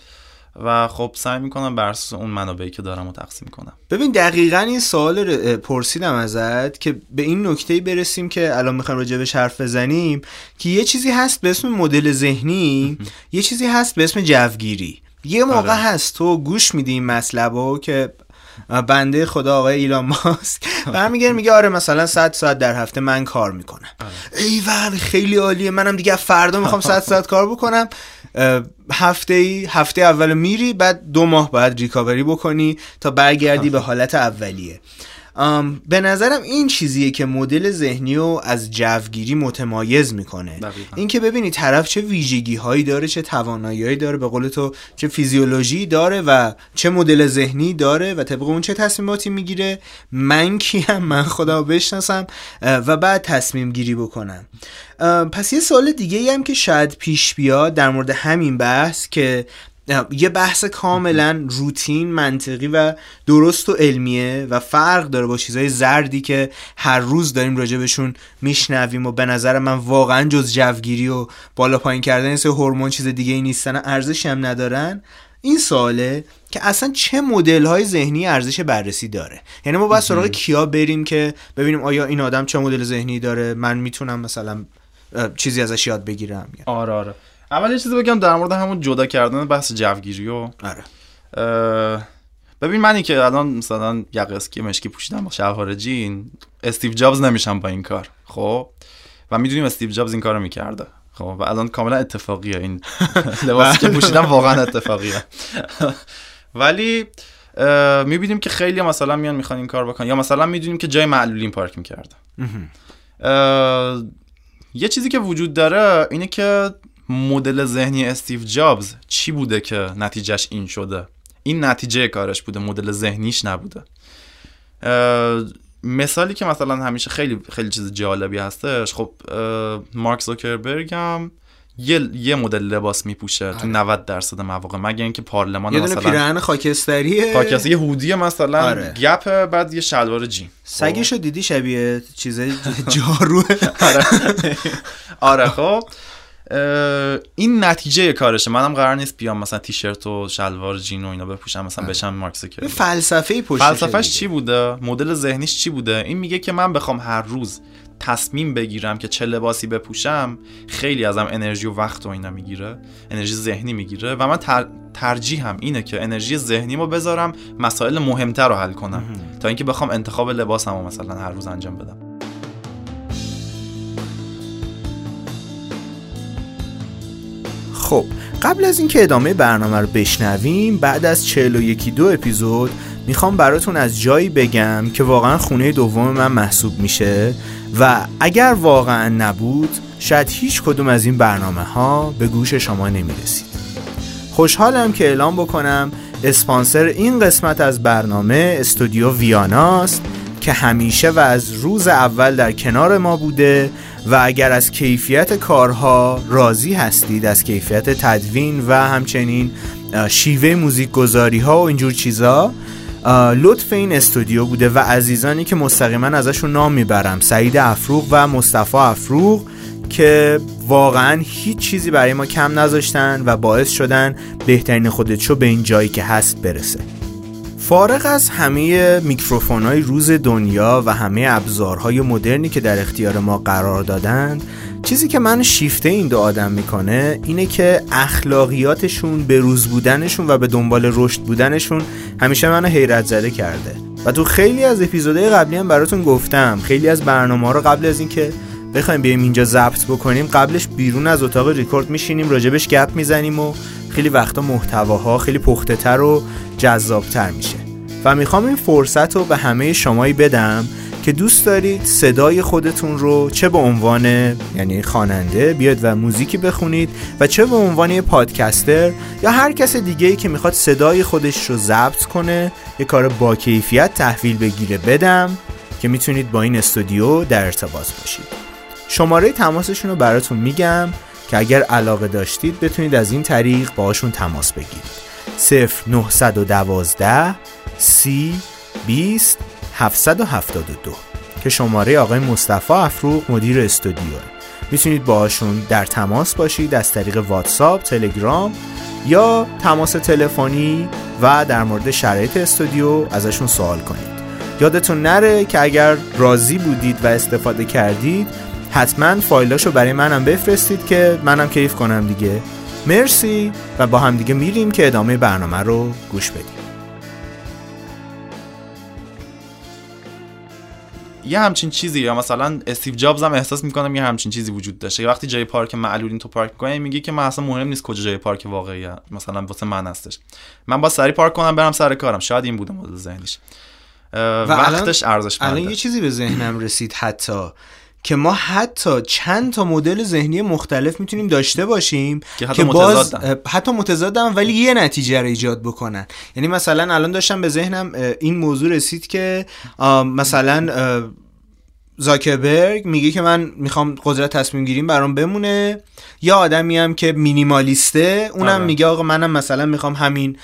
و خب سعی می‌کنم بر اساس اون منابعی که دارم رو تقسیم کنم. ببین دقیقا این سوال پرسیدم ازت که به این نکته برسیم که الان می‌خوایم راجبش حرف بزنیم که یه چیزی هست به اسم مدل ذهنی یه چیزی هست به اسم جوگیری. یه موقع آره. هست تو گوش میدی این مطلب که بنده خدا آقای ایلان ماسک برمیگره میگه آره مثلا 100 ساعت در هفته من کار می‌کنم. آره. ایول خیلی عالیه. منم دیگه فردا می‌خوام 100 ساعت کار بکنم. هفته ای هفته اول میری بعد دو ماه باید ریکاوری بکنی تا برگردی به حالت اولیه. به نظرم این چیزیه که مدل ذهنی رو از جوگیری متمایز می‌کنه. اینکه ببینی طرف چه ویژگی هایی داره چه توانایی داره به قول تو چه فیزیولوژی داره و چه مدل ذهنی داره و طبق اون چه تصمیماتی می‌گیره. من کیم؟ من خدا بشناسم و بعد تصمیم گیری بکنم. پس یه سوال دیگه هم که شاید پیش بیاد در مورد همین بحث که یه بحث کاملا روتین منطقی و درست و علمیه و فرق داره با چیزهای زردی که هر روز داریم راجبشون میشنویم و به نظر من واقعا جز جوگیری و بالا پایین کردن سه هورمون چیز دیگه ای نیستن ارزشی هم ندارن. این سواله که اصلا چه مدل های ذهنی ارزش بررسی داره؟ یعنی ما باید سراغ کیا بریم که ببینیم آیا این آدم چه مدل ذهنی داره؟ من می‌تونم مثلا چیزی ازش یاد بگیرم آره آره. اول یه چیزی بگم در مورد همون جدا کردن بحث جوگیری و آره. ببین منی که الان مثلا یقسکی مشکی پوشیدم با شلوار جین استیو جابز نمیشم با این کار خب؟ و می‌دونیم استیو جابز این کارو می‌کرده خب؟ و الان کاملا اتفاقیه این لباسی که پوشیدم واقعا اتفاقیه. ولی می‌بینیم که خیلی مثلا میان می‌خوان این کار بکنن یا مثلا می‌دونیم که جای معلولین پارک می‌کرده. یه چیزی که وجود داره اینه که مدل ذهنی استیو جابز چی بوده که نتیجهش این شده؟ این نتیجه کارش بوده مدل ذهنیش نبوده. مثالی که مثلا همیشه خیلی خیلی چیز جالبی هستش خب مارک زوکربرگ هم یه یه مدل لباس میپوشه تو 90 آره. درصد مواقع مگه اینکه پارلمان یه مثلا پیراهن خاکستریه خاکستری یه هودی مثلا آره. گپ بعد یه شلوار جین. سگشو دیدی شبیه چیزای جارو آره. آره خب. این نتیجه کارشه. منم قرار نیست بیام مثلا تیشرت و شلوار جین و اینا بپوشم مثلا بشم مارکس کرد فلسفه پشتش فلسفهش چی بوده؟ مدل ذهنیش چی بوده؟ این میگه که من بخوام هر روز تصمیم بگیرم که چه لباسی بپوشم خیلی ازم انرژی و وقت و اینا می‌گیره انرژی ذهنی می‌گیره و من تر... ترجیحم اینه که انرژی ذهنی رو بذارم مسائل مهمتر رو حل کنم. تا اینکه بخوام انتخاب لباسم رو مثلا هر روز انجام بدم. خب قبل از اینکه ادامه برنامه رو بشنویم بعد از 41 دو اپیزود می‌خوام براتون از جایی بگم که واقعا خونه دوم من محسوب میشه و اگر واقعا نبود شاید هیچ کدوم از این برنامه ها به گوش شما نمی‌رسید. خوشحالم که اعلام بکنم اسپانسر این قسمت از برنامه استودیو ویاناست که همیشه و از روز اول در کنار ما بوده و اگر از کیفیت کارها راضی هستید از کیفیت تدوین و همچنین شیوه موزیک گذاری ها و اینجور چیزا لطف این استودیو بوده و عزیزانی که مستقیما ازشون نام می‌برم سعید افروغ و مصطفی افروغ که واقعا هیچ چیزی برای ما کم نذاشتن و باعث شدن بهترین خودت به این جایی که هست برسه. فارغ از همه میکروفون های روز دنیا و همه ابزارهای مدرنی که در اختیار ما قرار دادند چیزی که من شیفته این دو آدم می‌کنه اینه که اخلاقیاتشون به روز بودنشون و به دنبال رشد بودنشون همیشه منو حیرت زده کرده. و تو خیلی از اپیزودهای قبلی هم براتون گفتم. خیلی از برنامه رو قبل از اینکه بخوایم بیایم اینجا ضبط بکنیم قبلش بیرون از اتاق ریکورد میشینیم راجبش گپ می‌زنیم و خیلی وقتا محتواها خیلی پخته تر و جذابتر میشه. و می‌خوام این فرصت رو به همه شمایی بدم که دوست دارید صدای خودتون رو چه به عنوان یعنی خواننده بیاد و موزیکی بخونید و چه به عنوان پادکستر یا هر کس دیگه ای که می‌خواد صدای خودش رو ضبط کنه یه کار با کیفیت تحویل بگیره بدم که می‌تونید با این استودیو در ارتباط باشید. شماره تماسشون رو براتون میگم. که اگر علاقه داشتید بتونید از این طریق باشون تماس بگیرید. 0912 سی 20 772 که شماره آقای مصطفی افروغ مدیر استودیو می‌تونید باهاشون در تماس باشید از طریق واتساپ، تلگرام یا تماس تلفنی و در مورد شرایط استودیو ازشون سوال کنید. یادتون نره که اگر راضی بودید و استفاده کردید حتما فایلاشو برای منم بفرستید که منم کیف کنم دیگه. مرسی و با هم دیگه میریم که ادامه برنامه رو گوش بدیم. یه همچین چیزی یا مثلا استیو جابز هم احساس می‌کنم یه همچین چیزی وجود داشته. یه وقتی جای پارک معلولین تو پارک می‌کنی میگی که من اصلا مهم نیست کجا جای پارک واقعی مثلا واسه من هستش. من با سری پارک کنم برم سر کارم. شاید این بوده مدل ذهنیش. وقتش ارزش الان یه چیزی به ذهنم رسید حتی. که ما حتی چند تا مدل ذهنی مختلف می‌تونیم داشته باشیم که حتی که باز متضادن. حتی متضادم ولی یه نتیجه رو ایجاد بکنن یعنی مثلا الان داشتم به ذهنم این موضوع رسید که مثلا زاکربرگ میگه که من می‌خوام قدرت تصمیم گیریم برام بمونه یا آدمی هم که مینیمالیسته اونم آره. میگه آقا منم مثلا می‌خوام همین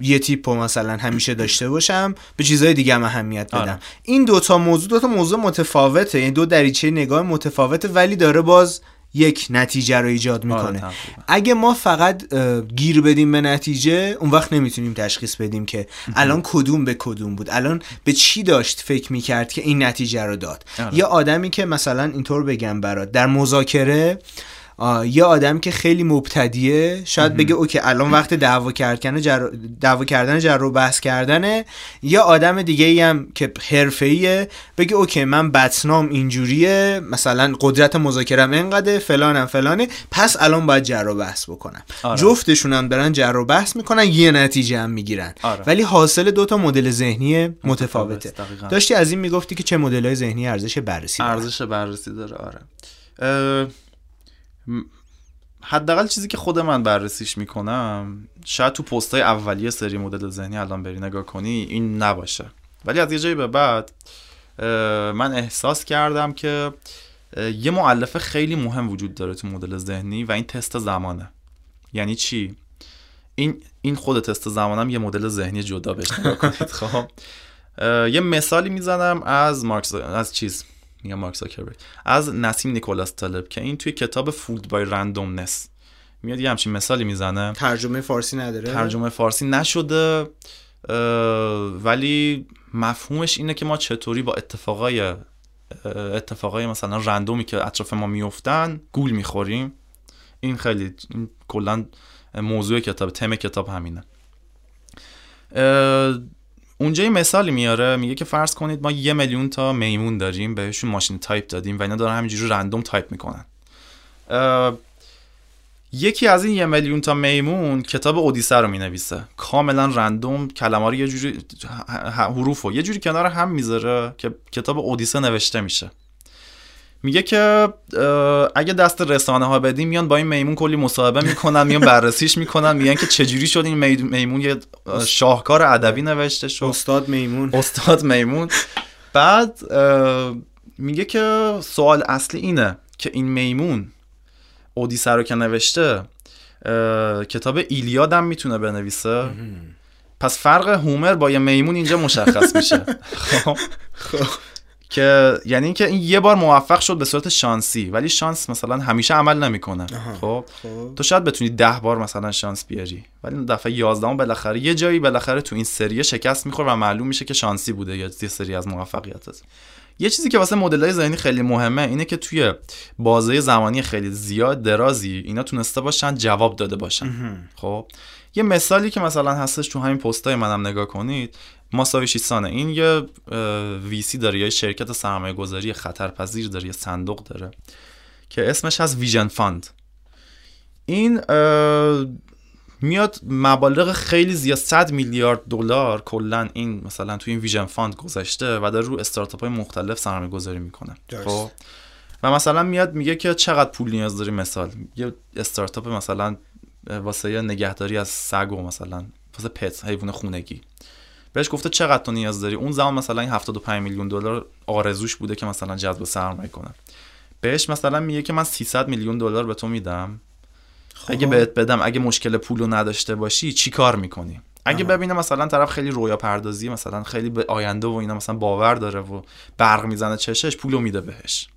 یه تیپو مثلا همیشه داشته باشم به چیزهای دیگه هم اهمیت بدم آره. این دوتا موضوع دوتا موضوع متفاوته یعنی دو دریچه نگاه متفاوته ولی داره باز یک نتیجه رو ایجاد آره، می‌کنه. اگه ما فقط گیر بدیم به نتیجه اون وقت نمی‌تونیم تشخیص بدیم که الان کدوم به کدوم بود الان به چی داشت فکر می‌کرد که این نتیجه رو داد آره. یه آدمی که مثلا اینطور بگم برات در مذاکره یه آدم که خیلی مبتدیه شاید بگه okay الان وقت دعوا کردن جر... دعوا کردن جر و بحث کردنه یه آدم دیگه ای هم که حرفه‌ایه بگه okay من بتنام اینجوریه مثلا قدرت مذاکرم اینقدر فلانم فلانه پس الان باید جر و بحث بکنم آره. جفتشون هم دارن جر و بحث می‌کنن یه نتیجه هم می‌گیرن آره. ولی حاصل دوتا مدل ذهنی متفاوته دقیقاً. داشتی از این می‌گفتی که چه مدل‌های ذهنی ارزش بررسی. ارزش بررسی داره آره اه، حداقل چیزی که خود من بررسیش می‌کنم شاید تو پستای اولیه سری مدل ذهنی الان بری نگاه کنی این نباشه. ولی از یه جایی به بعد من احساس کردم که یه معلفه خیلی مهم وجود داره تو مدل ذهنی و این تست زمانه. یعنی چی؟ این این خود تست زمانم یه مدل ذهنی جدا بهش کنید خب؟ یه مثالی می‌زنم از مارکس از چیز؟ میگم مارک زاکربرگ. از نسیم نیکولاس طالب که این توی کتاب فولد بای رندومنس میاد یه همچین مثالی می‌زنه. ترجمه فارسی نداره؟ ترجمه فارسی نشده ولی مفهومش اینه که ما چطوری با اتفاقای اتفاقای مثلا رندومی که اطراف ما میفتن گول می‌خوریم. این خیلی این کلا موضوع کتاب تم کتاب همینه. اونجا یه مثالی میاره میگه که فرض کنید ما یه میلیون تا میمون داریم بهشون ماشین تایپ دادیم و اینا دارن همینجوری random تایپ می‌کنن. یکی از این یه میلیون تا میمون کتاب اودیسه رو می‌نویسه. کاملا random کلمه رو یه جوری حروف رو یه جوری کنار هم می‌ذاره که کتاب اودیسه نوشته میشه. میگه که اگه دست رسانه ها بدیم میان با این میمون کلی مصاحبه می‌کنن میان بررسیش می‌کنن میگن که چجوری شد این می- میمون یه اه، شاهکار ادبی نوشته شد. استاد میمون. استاد میمون. بعد میگه که سوال اصلی اینه که این میمون اودیسه رو که نوشته کتاب ایلیاد هم می‌تونه بنویسه. پس فرق هومر با یه میمون اینجا مشخص میشه. خب. که یعنی اینکه این یه بار موفق شد به صورت شانسی ولی شانس مثلا همیشه عمل نمی‌کنه. خب؟ خب. تو شاید بتونی ده بار مثلا شانس بیاری ولی دفعه 11 بالاخره یه جایی بالاخره تو این سریه شکست می‌خوره و معلوم میشه که شانسی بوده یا یه سری از موفقیتت یه چیزی که واسه مدل‌های ذهنی خیلی مهمه اینه که توی بازه زمانی خیلی زیاد درازی اینا تونسته باشن جواب داده باشن. خب؟ یه مثالی که مثلا هستش تو همین پستای منم نگاه کنید ماساوی شیسانه این یه ویسی داره یا یه شرکت سرمایه گذاری خطرپذیر داره یه صندوق داره که اسمش هست Vision Fund. این میاد مبالغ خیلی زیاد 100 میلیارد دلار کلا این مثلا توی این Vision Fund گذاشته و داره رو استارتاپ های مختلف سرمایه گذاری می‌کنه. خب؟ و مثلا میاد میگه که چقدر پول نیاز داری مثال؟ یه استارتاپ مثلا واسه نگهداری از سگ و مثلا واسه pet حیوان خونگی. بهش گفته چقدر تو نیاز داری؟ اون زمان مثلا این 75 میلیون دلار آرزوش بوده که مثلا جذب سرمایه کنه. بهش مثلا میگه که من 300 میلیون دلار به تو میدم. اگه بهت بدم اگه مشکل پولو نداشته باشی چی کار می‌کنی؟ اگه ببینه مثلا طرف خیلی رویا پردازی مثلا خیلی به آینده و اینا مثلا باور داره و برق می‌زنه چشش پولو میده بهش.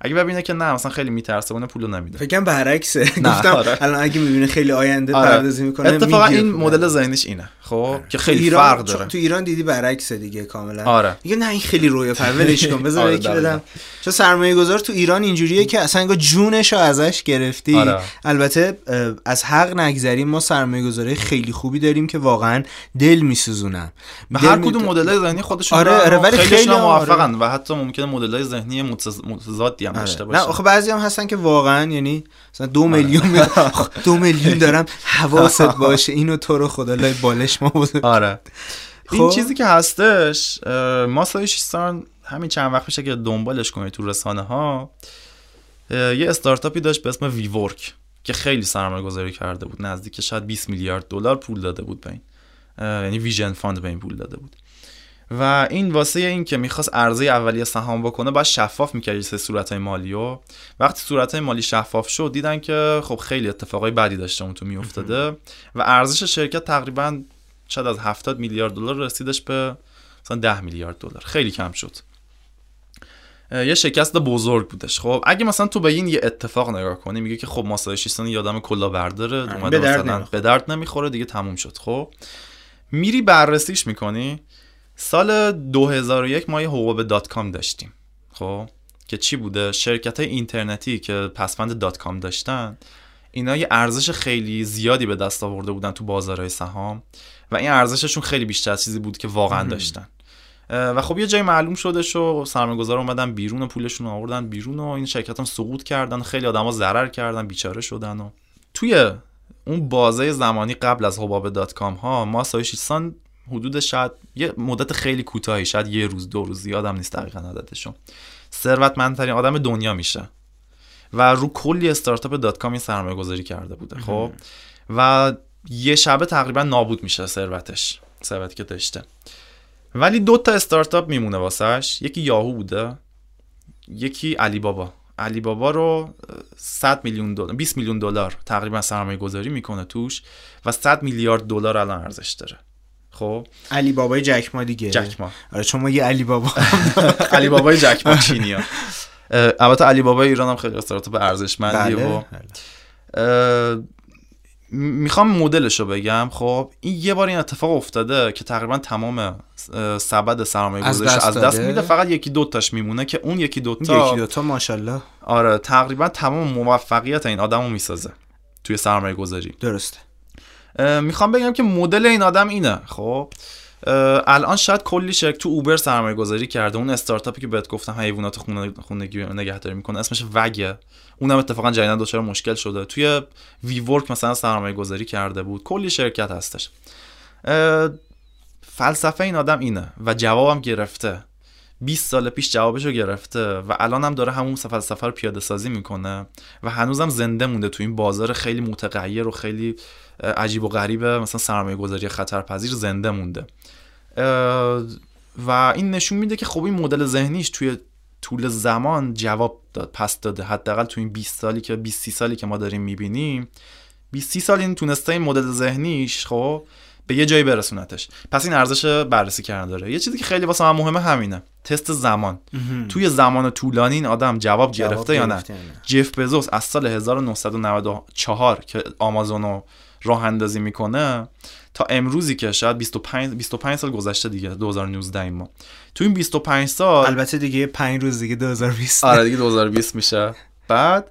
اگه ببینه که نه مثلا خیلی میترسه اون پولو نمیده فکر کنم برعکسه گفتم آره. الان اگه می‌بینه خیلی آینده آره. پردازی می‌کنه اتفاقا این. مدل ذهنیش اینه خب که تو خیلی ایران فرق داره تو ایران دیدی برعکسه دیگه کاملا آره دیگه نه این خیلی رویا پرولش کن بذار آره، یکی. بدم چون سرمایه گذار تو ایران اینجوریه که اصلا انگار جونش رو ازش گرفتی آره. البته از حق نگذریم ما سرمایه گذاری خیلی خوبی داریم که واقعا دل میسوزونم به هر کدوم مدل ذهنی خودشون آره، آره، ولی خیلی آره. موفقن و حتی ممکنه مدل ذهنی متضادی هم داشته نه باشن. آخه بعضی هم هستن که واقعا یعنی مثلا آره. دو میلیون می- دو میلیون دارم حواست باشه اینو تو رو خدا لای بالش ما بزن آره. این خب. چیزی که هستش ماسایوشی سان همین چند وقت میشه که دنبالش کنید تو رسانه ها یه استارتاپی داشت به اسم WeWork که خیلی سرمایه گذاری کرده بود. نزدیک شاید 20 میلیارد دلار پول داده بود به این. یعنی Vision Fund به این پول داده بود. و این واسه این که می‌خواست عرضه اولیه سهام بکنه باید شفاف می‌کرد سه صورت های مالی و وقتی صورت های مالی شفاف شد دیدن که خب خیلی اتفاقای بدی داشته اون تو میافتاده و ارزش شرکت تقریبا شاید از 70 میلیارد دلار رسیدش به مثلا 10 میلیارد دلار. خیلی کم شد. یه شکست بزرگ بودش. خب اگه مثلا تو به این یه اتفاق نگاه کنی میگه که خب ماسایوشی سان یه آدم کلاهبرداره اومده به درد مثلا. به درد نمی‌خوره دیگه تموم شد. خب میری بررسیش می‌کنی. سال 2001 ما یه حباب dot com داشتیم خب؟ که چی بوده؟ شرکت های اینترنتی که پسوند dot com داشتن اینا یه ارزش خیلی زیادی به دست آورده بودن تو بازارهای سهام و این ارزششون خیلی بیشتر از چیزی بود که واقعا داشتن. و خب یه جای معلوم شدش و سرمایه‌گذار اومدن بیرون و پولشون آوردن بیرون و این شرکت هم سقوط کردن خیلی آدما ضرر کردن بیچاره شدن و توی اون بازه زمانی قبل از حباب دات کام ها ما سایشیستان حدود شاید یه مدت خیلی کوتاهی شاید یه روز دو روز زیادم نیست دقیقا عددشون. ثروتمندترین آدم دنیا میشه. و رو کلی استارتاپ دات کام این سرمایه گذاری کرده بوده خب؟ و یه شبه تقریبا نابود میشه ثروتش ثروتی که داشته. ولی دو تا استارتاپ میمونه واسش. یکی یاهو بوده یکی علی بابا علی بابا رو 100 میلیون دلار 20 میلیون دلار تقریبا سرمایه گذاری می‌کنه توش و 100 میلیارد دلار الان ارزش داره. خب. علی بابای جک ما دیگه. جک ما. آره چون ما یه علی بابا علی بابای جک ما چینیا البته علی بابای ایران هم خیلی استارتاپ ارزشمندی و بله. اه، می‌خوام مدلش رو بگم. خب این یه بار این اتفاق افتاده که تقریبا تمام سبد سرمایه از دست از دست. میده. فقط یکی دوتاش میمونه که اون یکی دوتا یکی دوتا ماشاءالله. آره تقریبا تمام موفقیت این آدم رو می‌سازه توی سرمایه گذاری. درسته. می‌خوام بگم که مدل این آدم اینه. خب الان شاید کلی شرکت تو اوبر سرمایه گذاری کرده. اون استارتاپی که بهت گفتم حیوانات خونه خونگی نگهداری می‌کنه اسمش وگه. اونم اتفاقا جدیدا دچار مشکل شده. توی وی ورک مثلا سرمایه گذاری کرده بود. کلی شرکت هستش. فلسفه این آدم اینه و جوابم گرفته. 20 سال پیش جوابشو گرفته و الان هم داره همون فلسفه رو پیاده سازی می‌کنه و هنوزم زنده مونده تو این بازار خیلی متغیر و خیلی عجیب و غریبه مثلا سرمایه گذاری خطرپذیر زنده مونده. و این نشون میده که خب این مدل ذهنیش توی طول زمان جواب داد پس داده. حداقل تو این 20 سالی که 20 30 سالی که ما داریم می‌بینیم 20 30 سال این تونسته این مدل ذهنیش خب به یه جایی برسونتش. پس این ارزش بررسی کردن داره. یه چیزی که خیلی واسه من مهمه همینه. تست زمان. توی زمان طولانی این آدم جواب, جواب گرفته یا نه. جف بزوس از سال 1994 که آمازون رو راه اندازی می‌کنه تا امروزی که شاید 25 25 سال گذشته دیگه 2019 این ما. تو این 25 سال البته دیگه پنج روز دیگه 2020 آره دیگه 2020 میشه. بعد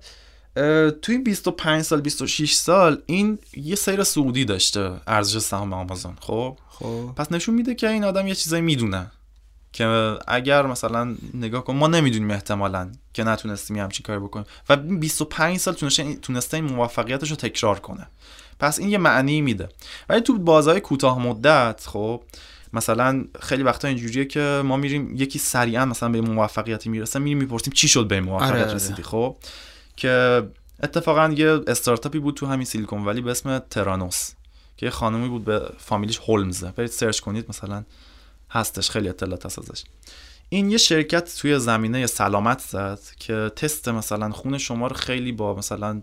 تو این 25 سال 26 سال این یه سیر سعودی داشته ارزش سهام آمازون خب؟ خب. پس نشون میده که این آدم یه چیزایی می‌دونه. که اگر مثلا نگاه کن ما نمی‌دونیم احتمالا که نتونستیم همچین کاری بکنیم. و 25 سال تونسته تونسته این موفقیتش رو تکرار کنه. پس این یه معنی میده. ولی تو بازهای کوتاه مدت خب مثلا خیلی وقتا اینجوریه که ما میریم یکی سریعا مثلا به موفقیتی می‌رسه میریم می‌پرسیم چی شد به موفقیت آره، آره. رسیدی خب؟ که اتفاقا یه استارتاپی بود تو همین سیلیکون ولی به اسم ترانوس که یه خانومی بود به فامیلیش هولمزه. برید سرچ کنید مثلا هستش خیلی اطلاعات هست ازش. این یه شرکت توی زمینه سلامت زد که تست مثلا خون شما رو خیلی با مثلا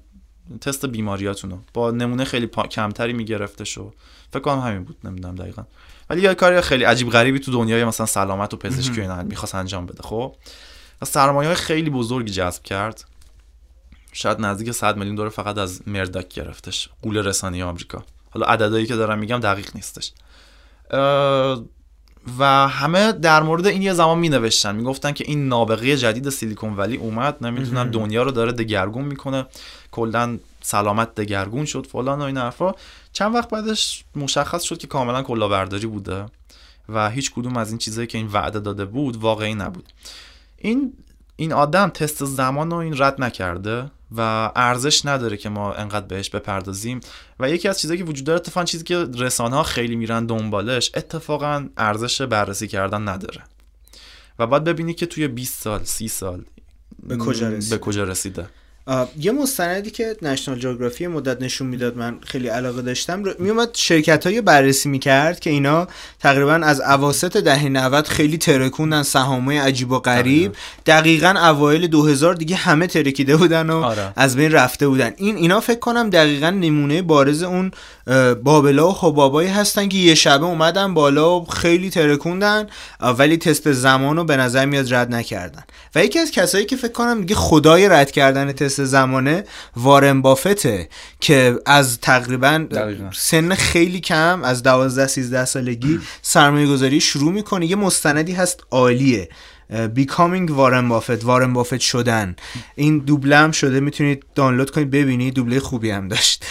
تست بیماریاتونو با نمونه خیلی پا... کمتری می‌گرفته شو فکر کنم همین بود نمی‌دونم دقیقا. ولی یه کاری خیلی عجیب غریبی تو دنیای مثلا سلامت و پزشکی و اینا می‌خواست انجام بده خب؟ سرمایه های خیلی بزرگی جذب کرد. شاید نزدیک 100 میلیون دلار فقط از مرداک گرفتش قول رسانه آمریکا. حالا عددهایی که دارم میگم دقیق نیستش. و همه در مورد این یه زمان می نوشتن می گفتن که این نابغه جدید سیلیکون ولی اومد نمی‌دونم دنیا رو داره دگرگون می‌کنه. کلا سلامت دگرگون شد فلان و این حرفا. چند وقت بعدش مشخص شد که کاملا کلاهبرداری بوده و هیچ کدوم از این چیزایی که این وعده داده بود واقعی نبود. این این آدم تست زمان رو این رد نکرده. و ارزش نداره که ما انقدر بهش بپردازیم. و یکی از چیزایی که وجود داره اتفاقا چیزی که رسانه ها خیلی میرن دنبالش اتفاقا ارزش بررسی کردن نداره. و باید ببینی که توی 20 سال 30 سال به کجا رسیده, به کجا رسیده. یه مستندی که نشنال جغرافی مدت نشون می‌داد من خیلی علاقه داشتم میومد شرکت های بررسی می‌کرد که اینا تقریبا از اواسط دهه 90 خیلی ترکوندن سهامای عجیب و غریب. دقیقا. اوایل 2000 دیگه همه ترکیده بودن و آره. از بین رفته بودن. این اینا فکر کنم دقیقا نمونه بارز اون بابلا و خبابایی هستن که یه شبه اومدن بالا و خیلی ترکوندن ولی تست زمان رو به نظر میاد رد نکردن. و یکی از کسایی که فکر کنم دیگه خدای رد کردن تست زمانه وارن بافته که از تقریبا سن خیلی کم از 12 13 سالگی سرمایه گذاری شروع می‌کنه. یه مستندی هست عالیه. بیکامینگ وارن بافت وارن بافت شدن. این دوبله هم شده می‌تونید دانلود کنید ببینید. دوبله خوبی هم داشت.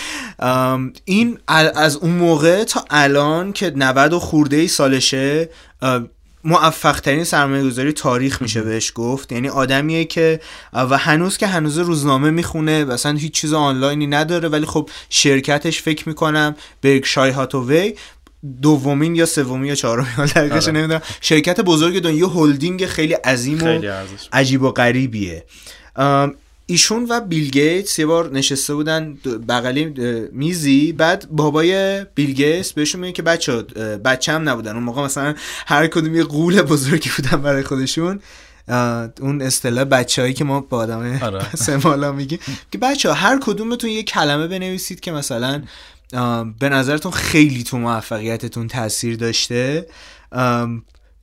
این از اون موقع تا الان که 90 و خورده ای سالشه موفق ترین سرمایه گذاری تاریخ میشه بهش گفت. یعنی آدمیه که و هنوز که هنوز روزنامه می‌خونه مثلا هیچ چیز آنلاینی نداره ولی خب شرکتش فکر می‌کنم برکشای هاتووی دومین یا سومین یا چهارمین دقیقش آره. نمی‌دونم شرکت بزرگ دنیا هلدینگ خیلی عظیم و عجیب و غریبیه. ایشون و بیل گیتس یه بار نشسته بودن بغلی میزی بعد بابای بیل گیتس بهشون میگه که بچه بچه هم نبودن. اون موقع مثلا هر کدوم یه قول بزرگی بودن برای خودشون. اون اصطلاح بچههایی که ما با آدم آره. سمالا میگیم. که بچه ها هر کدومتون یه کلمه بنویسید که مثلا به نظرتون خیلی تو موفقیتتون تاثیر داشته.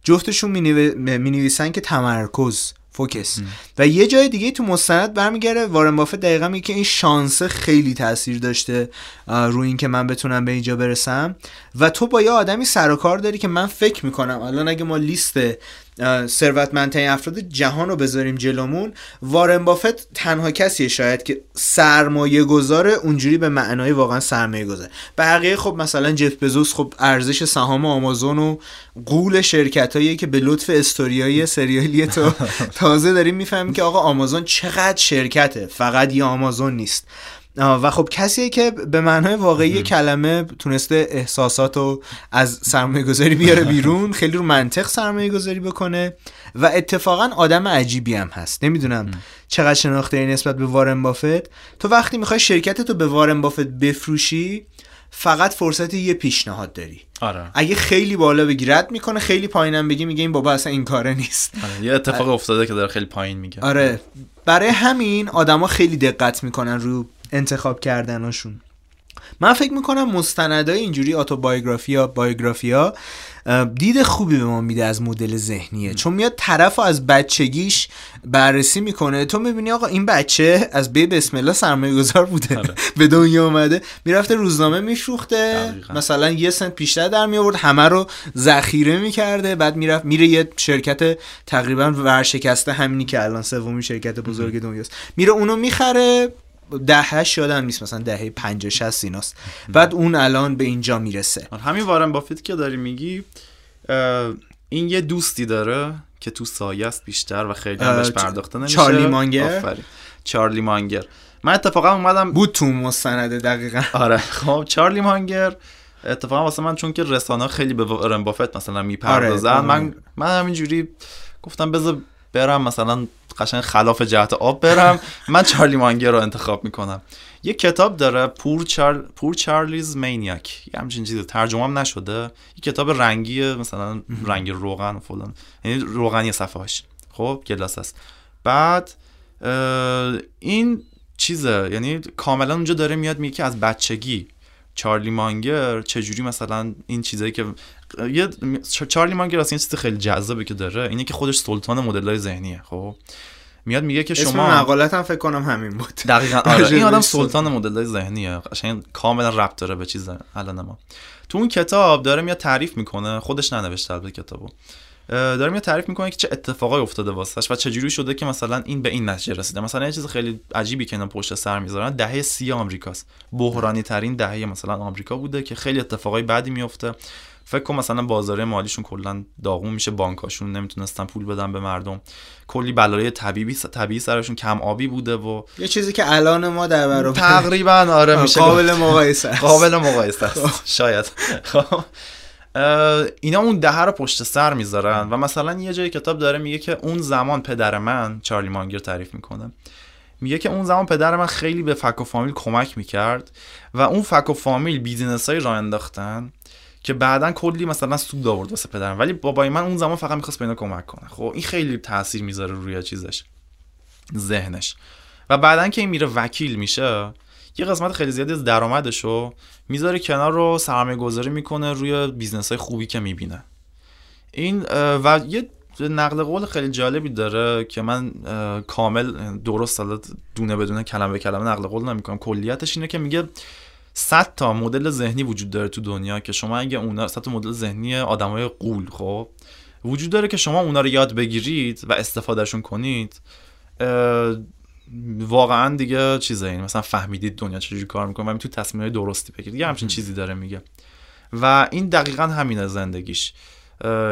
جفتشون می نویسن که تمرکز فوکس. و یه جای دیگه تو مستند برمیگره وارن بافت دقیقا میگه که این شانس خیلی تاثیر داشته روی اینکه من بتونم به اینجا برسم. و تو با یه آدمی سر و کار داری که من فکر می‌کنم الان اگه ما لیست ثروتمندترین افراد جهان رو بذاریم جلومون. وارن بافت تنها کسیه شاید که سرمایه گذاره اونجوری به معنای واقعا سرمایه گذاره بقیه خب مثلا جف بزوس خب ارزش سهام آمازون و قول شرکت هایی که به لطف استوریای سریالی تو تازه داریم می‌فهمیم که آقا آمازون چقدر شرکته. فقط یه آمازون نیست. و خب کسیه که به معنای واقعی کلمه تونسته احساسات رو از سرمایه گذاری بیاره بیرون خیلی رو منطق سرمایه گذاری بکنه و اتفاقا آدم عجیبی هم هست. نمی‌دونم چقدر شناخته نسبت به وارن بافت. تو وقتی می‌خوای شرکت تو به وارن بافت بفروشی فقط فرصت یه پیشنهاد داری. آره. اگه خیلی بالا بگی رد می‌کنه خیلی پایینم بگی میگه این بابا اصلا این کاره نیست. آره. یه اتفاق افتاده که داره خیلی پایین میگه. آره. برای همین آدما خیلی دقت می‌کنن رو انتخاب کردنشون. من فکر می‌کنم مستندای اینجوری آتوبایوگرافیا بایوگرافیا دید خوبی به ما میده از مدل ذهنیه. چون میاد طرف از بچگیش بررسی می‌کنه. تو می‌بینی آقا این بچه از بی بسم الله سرمایه گذار بوده آره. به دنیا اومده می‌رفته روزنامه میفروخته مثلا یه سنت بیشتر در میورد همه رو ذخیره می‌کرده بعد می‌رفت میره یه شرکت تقریبا ورشکسته همینی که الان سومین شرکت بزرگ دنیاست. میره اونو می‌خره دههش یادم نیست مثلا دهه 50 60 ایناست. بعد اون الان به اینجا می‌رسه. آره، همین وارن بافت که داری میگی این یه دوستی داره که تو سایه است بیشتر و خیلی هم بهش پرداخته نمیشه. چارلی مانگر؟ چارلی مانگر. من اتفاقا اومدم بود تو مستنده دقیقا. آره. خب چارلی مانگر اتفاقا واسه من چون که رسانه خیلی به وارن بافت مثلا می‌پردازن آره. من من همینجوری گفتم بذار برم مثلا قشنگ خلاف جهت آب برم. من چارلی مانگر رو انتخاب می‌کنم. یه کتاب داره پور, چار... پور چارلیز مینیاک. یه همچین چیزی. ترجمه هم نشده. یه کتاب رنگی مثلا رنگ روغن و فلان. یعنی روغنی صفحه هاش خب گلاس است بعد این چیزه. یعنی کاملا اونجا داره میاد میگه که از بچگی چارلی مانگر چجوری مثلا این چیزایی که یه چارلی مانگر اصلا چیز خیلی جذابه که داره اینه که خودش سلطان مدل‌های ذهنیه خب؟ میاد میگه که شما اسم مقالت هم فکر کنم همین بود. دقیقا آره این آدم سلطان مدل‌های ذهنیه قشنگ کاملا ربط داره به چیز الان ما. تو اون کتاب داره میاد تعریف می‌کنه خودش ننوشته البته کتابو. داره میاد تعریف می‌کنه که چه اتفاقای افتاده واسش و چه جوری شده که مثلا این به این نتیجه رسیده. مثلا یه چیز خیلی عجیبی که اینا پشت سر می‌ذارن دهه سی آمریکاست. بحرانی ترین دهه مثلا آمریکا بوده که خیلی اتفاقای بعدی میفته فکر کن مثلا بازاره مالیشون کلا داغون میشه بانکاشون نمی‌تونستن پول بدن به مردم. کلی بلای طبیعی طبیعی سرشون کم آبی بوده و یه چیزی که الان ما در برابر تقریبا آره میشه قابل مقایسه قابل مقایسه است. شاید. خب. اینا اون دهه رو پشت سر می‌ذارن و مثلا یه جای کتاب داره میگه که اون زمان پدر من چارلی مانگر تعریف می‌کنه میگه که اون زمان پدر من خیلی به فک و فامیل کمک می‌کرد و اون فک و فامیل business های راه انداختن که بعدا کلی مثلا سود آورد واسه پدرم. ولی بابای من اون زمان فقط می‌خواست به اینا کمک کنه. خب این خیلی تاثیر می‌ذاره روی چیزش ذهنش. و بعدا که این میره وکیل میشه یه قسمت خیلی زیادی از درآمدش رو می‌ذاره کنار رو سرمایه گذاری می‌کنه روی business های خوبی که می‌بینه. این و یه نقل قول خیلی جالبی داره که من کامل درست دونه بدونه کلمه به کلمه نقل قول نمی‌کنم. کلیتش اینه که میگه 100 تا مدل ذهنی وجود داره تو دنیا که شما اگه اونا 100 تا مدل ذهنی آدمای غول خب وجود داره که شما اونا رو یاد بگیرید و استفادهشون کنید. واقعا دیگه چیزه این مثلا فهمیدید دنیا چجوری کار می‌کنه و تو تصمیمات درستی بگیرید. یه همچین چیزی داره میگه. و این دقیقا همینه زندگیش.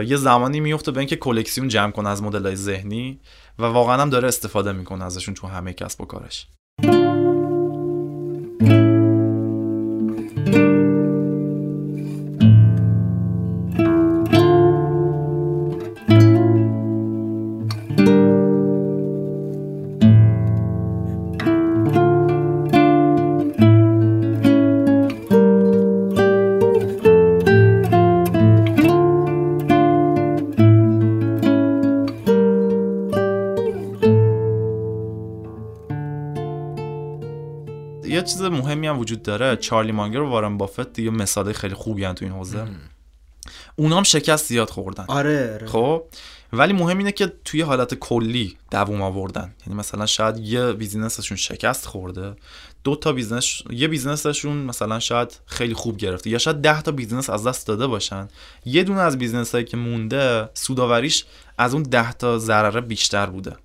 یه زمانی میفته به اینکه کلکسیون جمع کنه از مدل ذهنی و واقعا هم داره استفاده می‌کنه ازشون تو همه کسب و کارش. داره چارلی مانگر و وارن بافت دیگه مثال خیلی خوبی هن تو این حوزه. اونا هم شکست زیاد خوردن. آره, آره. خب؟ ولی مهم اینه که توی حالت کلی دووم آوردن. یعنی مثلا شاید یه business شون شکست خورده دو تا business یه business شون مثلا شاید خیلی خوب گرفته. یا شاید ده تا business از دست داده باشن. یه دونه از business هایی که مونده سوداوریش از اون ده تا ضرره بیشتر بوده.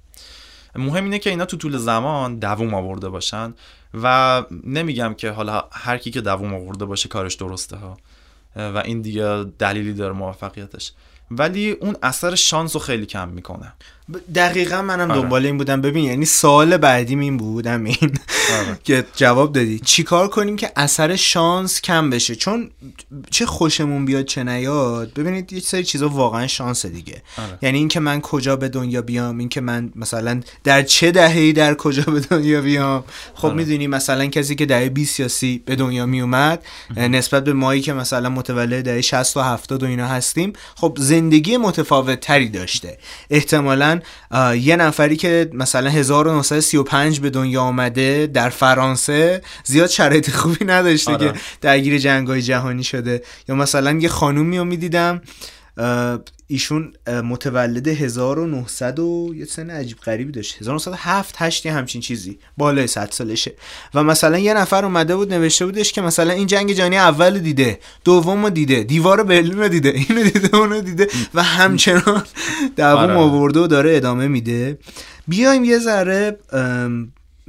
مهم اینه که اینا تو طول زمان دووم آورده باشن. و نمیگم که حالا هر کی که دووم آورده باشه کارش درسته ها. و این دیگه دلیلی داره موفقیتش. ولی اون اثر شانس رو خیلی کم می‌کنه. دقیقا منم آره. دنبال این بودم. ببین یعنی سال بعدیم این بودم این آره. که جواب دادی. چیکار کنیم که اثر شانس کم بشه؟ چون چه خوشمون بیاد چه نیاد. ببینید یه سری چیزا واقعا شانس دیگه. آره. یعنی اینکه من کجا به دنیا بیام اینکه من مثلا در چه دهه‌ای در کجا به دنیا بیام. خب آره. می‌دونی مثلا کسی که دهه 20 یا 30 به دنیا می اومد نسبت به مایی که مثلا متولد دهه 60 و 70 و اینا هستیم خب زندگی متفاوت تری داشته. احتمالاً یه نفری که مثلا 1935 به دنیا آمده در فرانسه زیاد شرایط خوبی نداشته آره. که درگیر جنگای جهانی شده یا مثلا یه خانومی رو می‌دیدم ایشون متولد 1900 و یه سن عجیب غریبی داشت. 1907 8 همچین چیزی. بالای 100 سالشه. و مثلا یه نفر اومده بود نوشته بودش که مثلا این جنگ جهانی اول دیده دوم دیده دیوار برلین دیده اینو دیده اونو دیده و همچنان دوام آره. آورده و داره ادامه میده. بیایم یه ذره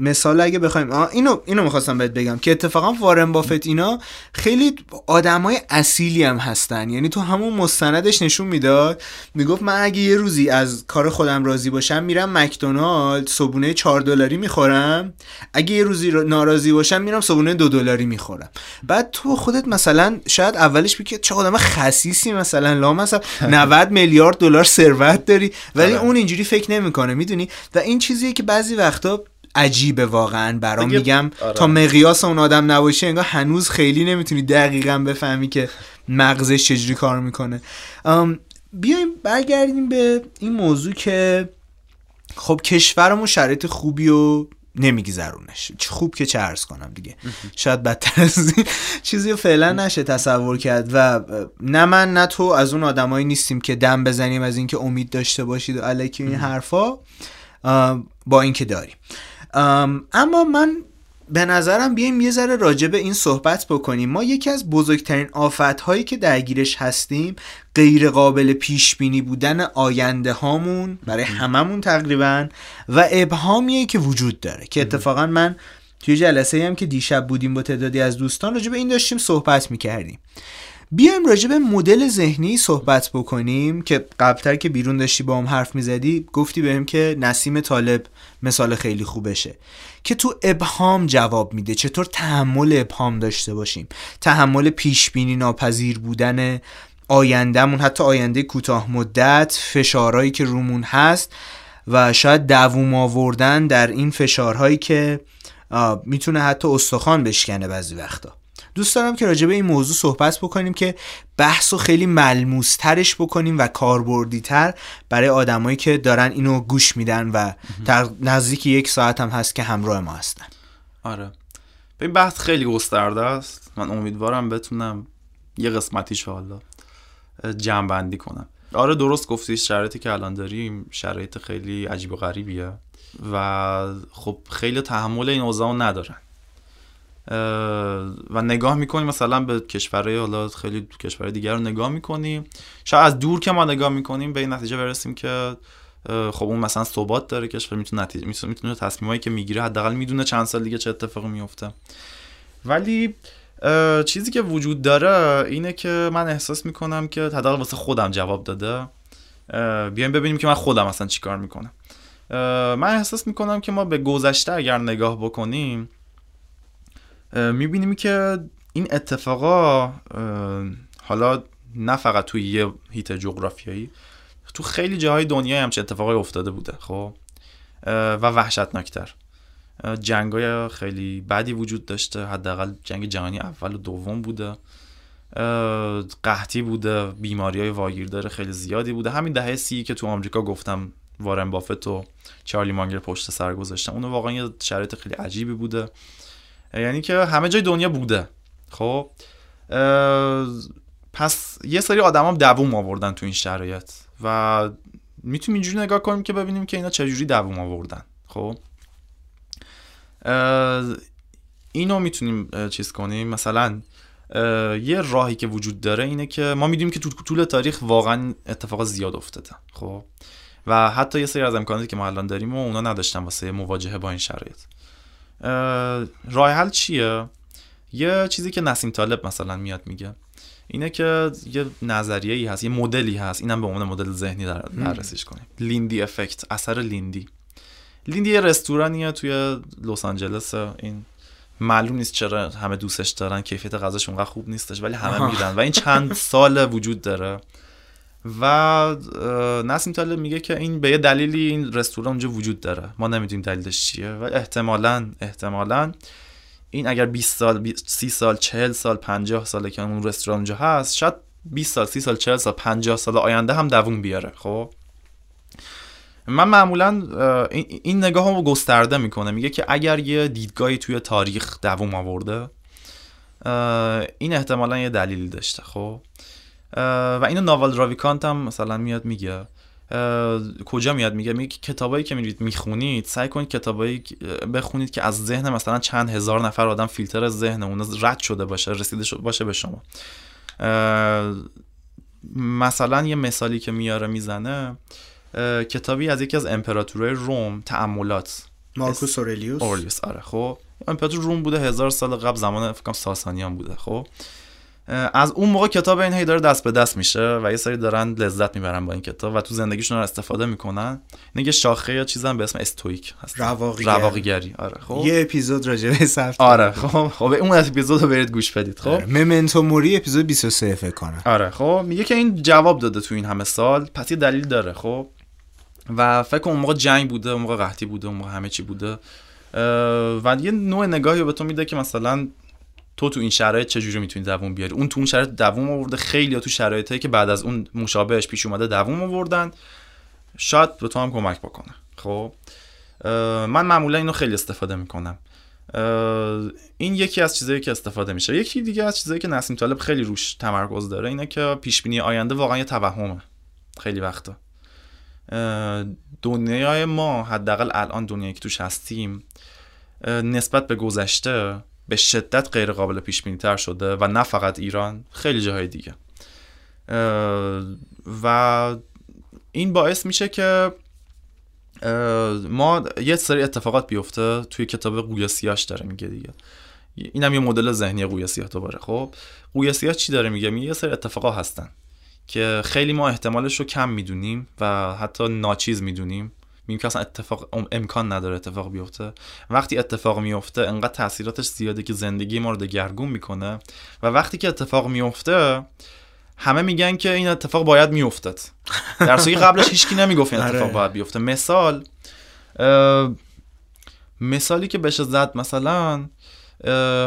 مثال اگه بخوایم اینو اینو می‌خواستم بهت بگم که اتفاقا وارن بافت اینا خیلی آدمای اصیلی هم هستن. یعنی تو همون مستندش نشون می‌داد می‌گفت من اگه یه روزی از کار خودم راضی باشم میرم مکدونالد صبونه 4 دلاری می‌خورم. اگه یه روزی ناراضی باشم میرم صبونه دو دلاری می‌خورم. بعد تو خودت مثلا شاید اولش بگی چه آدم خسیسی مثلا لا مثلا 90 میلیارد دلار ثروت داری. ولی آره. اون اینجوری فکر نمی‌کنه می‌دونی؟ و این چیزیه که بعضی وقتا عجیبه واقعا برام. میگم آره. تا مقیاس اون آدم نباشه انگار هنوز خیلی نمی‌تونی دقیقا بفهمی که مغزش چجوری کار می‌کنه. بیایم برگردیم به این موضوع که خب کشورمون شرایط خوبی و نمیگذرونش. خوب که چه ارز کنم دیگه. شاید بدتر از این چیزی رو فعلا نشه تصور کرد و نه من نه تو از اون آدمایی نیستیم که دم بزنیم از اینکه امید داشته باشید و علیکی این حرفا با اینکه داریم. اما من به نظرم بیایم یه ذره راجع به این صحبت بکنیم. ما یکی از بزرگترین آفت هایی که درگیرش هستیم غیر قابل پیش بینی بودن آینده هامون برای هممون تقریبا و ابهامیه که وجود داره که اتفاقا من توی جلسه هم که دیشب بودیم با تعدادی از دوستان راجع به این داشتیم صحبت می‌کردیم. بیایم راجع به مدل ذهنی صحبت بکنیم که قبلتر که بیرون داشتی با هم حرف می‌زدی گفتی بهم که نسیم طالب مثال خیلی خوبشه. که تو ابهام جواب میده. چطور تحمل ابهام داشته باشیم؟ تحمل پیش بینی ناپذیر بودن آیندهمون حتی آینده کوتاه مدت فشارهایی که رومون هست و شاید دووم آوردن در این فشارهایی که می‌تونه حتی استخوان بشکنه بعضی وقتا. دوست دارم که راجع به این موضوع صحبت بکنیم که بحث رو خیلی ملموسترش بکنیم و کاربردیتر برای آدمایی که دارن اینو گوش میدن و در نزدیک یک ساعت هم هست که همراه ما هستن. آره. این بحث خیلی گسترده است. من امیدوارم بتونم یه قسمتیش حالا جمع بندی کنم. آره درست گفتی شرایطی که الان داریم شرایط خیلی عجیب و غریبیه و خب خیلی تحمل این اوضاع ندارن. و نگاه می‌کنیم مثلا به کشورهای حالا خیلی کشورهای دیگر رو نگاه می‌کنیم. شاید از دور که ما نگاه می‌کنیم به این نتیجه برسیم که خب اون مثلا ثبات داره کشور می‌تونه نتیجه می‌تونه تصمیمایی که می‌گیره حداقل می‌دونه چند سال دیگه چه اتفاقی میفته ولی چیزی که وجود داره اینه که من احساس می‌کنم که حداقل واسه خودم جواب داده. بیایم ببینیم که من خودم اصلا چیکار می‌کنم. من احساس می‌کنم که ما به گذشته اگر نگاه بکنیم می‌بینیم که این اتفاقا حالا نه فقط توی یه هیت جغرافیایی تو خیلی جاهای دنیا همچه اتفاقای افتاده بوده خب؟ و وحشتناکتر. جنگای خیلی بدی وجود داشته حداقل جنگ جهانی اول و دوم بوده. قحطی بوده بیماری های واگیردار خیلی زیادی بوده. همین دهه سی که تو آمریکا گفتم وارن بافت و چارلی مانگر پشت سر گذاشتم اونو واقعا یه شرایط خیلی عجیبی بوده. یعنی که همه جای دنیا بوده. خب پس یه سری آدم هم دووم آوردن تو این شرایط و می‌تونیم اینجوری نگاه کنیم که ببینیم که اینا چجوری دووم آوردن. خب اینو می‌تونیم چیز کنیم. مثلا یه راهی که وجود داره اینه که ما می‌دونیم که تو طول تاریخ واقعا اتفاق زیاد افتاده. خب و حتی یه سری از امکاناتی که ما الان داریم و اونا نداشتن واسه مواجهه با این شرایط. راه حل چیه؟ یه چیزی که نسیم طالب مثلا میاد میگه. اینه که یه نظریه ای هست یه مدلی هست. اینم به عنوان مدل ذهنی در بررسیش کنیم. لیندی افکت اثر لیندی. لیندی یه رستورانیه توی لس آنجلس. این معلوم نیست چرا همه دوستش دارن کیفیت غذاش اونقدر خوب نیستش ولی همه میرن و این چند سال وجود داره. و نسیم طالب میگه که این به یه دلیلی این رستوران اونجا وجود داره. ما نمی‌دونیم دلیلش چیه. و احتمالا احتمالا این اگر 20 سال 30 سال 40 سال 50 ساله که اون رستوران اونجا هست شاید 20 سال 30 سال 40 سال 50 سال آینده هم دووم بیاره. خب؟ من معمولا این نگاه رو گسترده می‌کنه. میگه که اگر یه دیدگاهی توی تاریخ دووم آورده این احتمالا یه دلیلی داشته. خب؟ و اینو ناوال راویکانت هم مثلا میاد میگه. کجا میاد میگه؟ میگه کتابایی که میرید می‌خونید؟ سعی کنید کتابایی بخونید که از ذهن مثلا چند هزار نفر آدم فیلتر ذهن اون رد شده باشه رسیده شده باشه به شما. مثلا یه مثالی که میاره می‌زنه کتابی از یکی از امپراتورهای روم تعملات. مارکوس اورلیوس. اورلیوس آره خب. امپراتور روم بوده هزار سال قبل زمان فکر ساسانیان بوده خب. از اون موقع کتاب این هی داره دست به دست میشه و یه سری دارن لذت می‌برن با این کتاب و تو زندگیشون رو استفاده می‌کنن. اینه یه شاخه یا چیزم به اسم استویک هست. رواقیگری. آره خب. یه اپیزود راجع به سفت آره خب خب اون اپیزود رو برید گوش بدید خب. آره. ممنتو موری اپیزود 23 فکر کنم. آره خب میگه که این جواب داده تو این همه سال پس یه دلیل داره خب. و فکر اون موقع جنگ بوده اون موقع قحطی بوده اون موقع همه چی بوده. و یه نوع نگاهی به تو میده که مثلا تو تو این شرایط چجوری می‌تونی دووم بیاری؟ اون تو اون شرایط دووم آورده خیلی تو شرایطی که بعد از اون مشابهش پیش اومده دووم آوردن. شاید به تو هم کمک بکنه. خب؟ من معمولا اینو خیلی استفاده می‌کنم. این یکی از چیزایی که استفاده میشه. یکی دیگه از چیزایی که نسیم طالب خیلی روش تمرکز داره اینه که پیش بینی آینده واقعا یه توهمه. خیلی وقتا. دنیای ما حداقل الان دنیایی که توش هستیم نسبت به گذشته به شدت غیر قابل پیش بینی تر شده و نه فقط ایران خیلی جاهای دیگه. و این باعث میشه که ما یه سری اتفاقات بیفته توی کتاب قویسیاش داره میگه دیگه. اینم یه مدل ذهنی قویسیاه دوباره خب قویسیاه چی داره میگه؟ میگه یه سری اتفاقات هستن که خیلی ما احتمالش رو کم می‌دونیم و حتی ناچیز می‌دونیم. میگیم که اصلا اتفاق امکان نداره اتفاق بیفته. وقتی اتفاق میفته انقدر تاثیراتش زیاده که زندگی ما رو دگرگون می‌کنه و وقتی که اتفاق میفته همه میگن که این اتفاق باید میافتاد در صورتی قبلش هیچکی نمی‌گفت این اتفاق آره. باید بیفته. مثال مثالی که بشه زد مثلا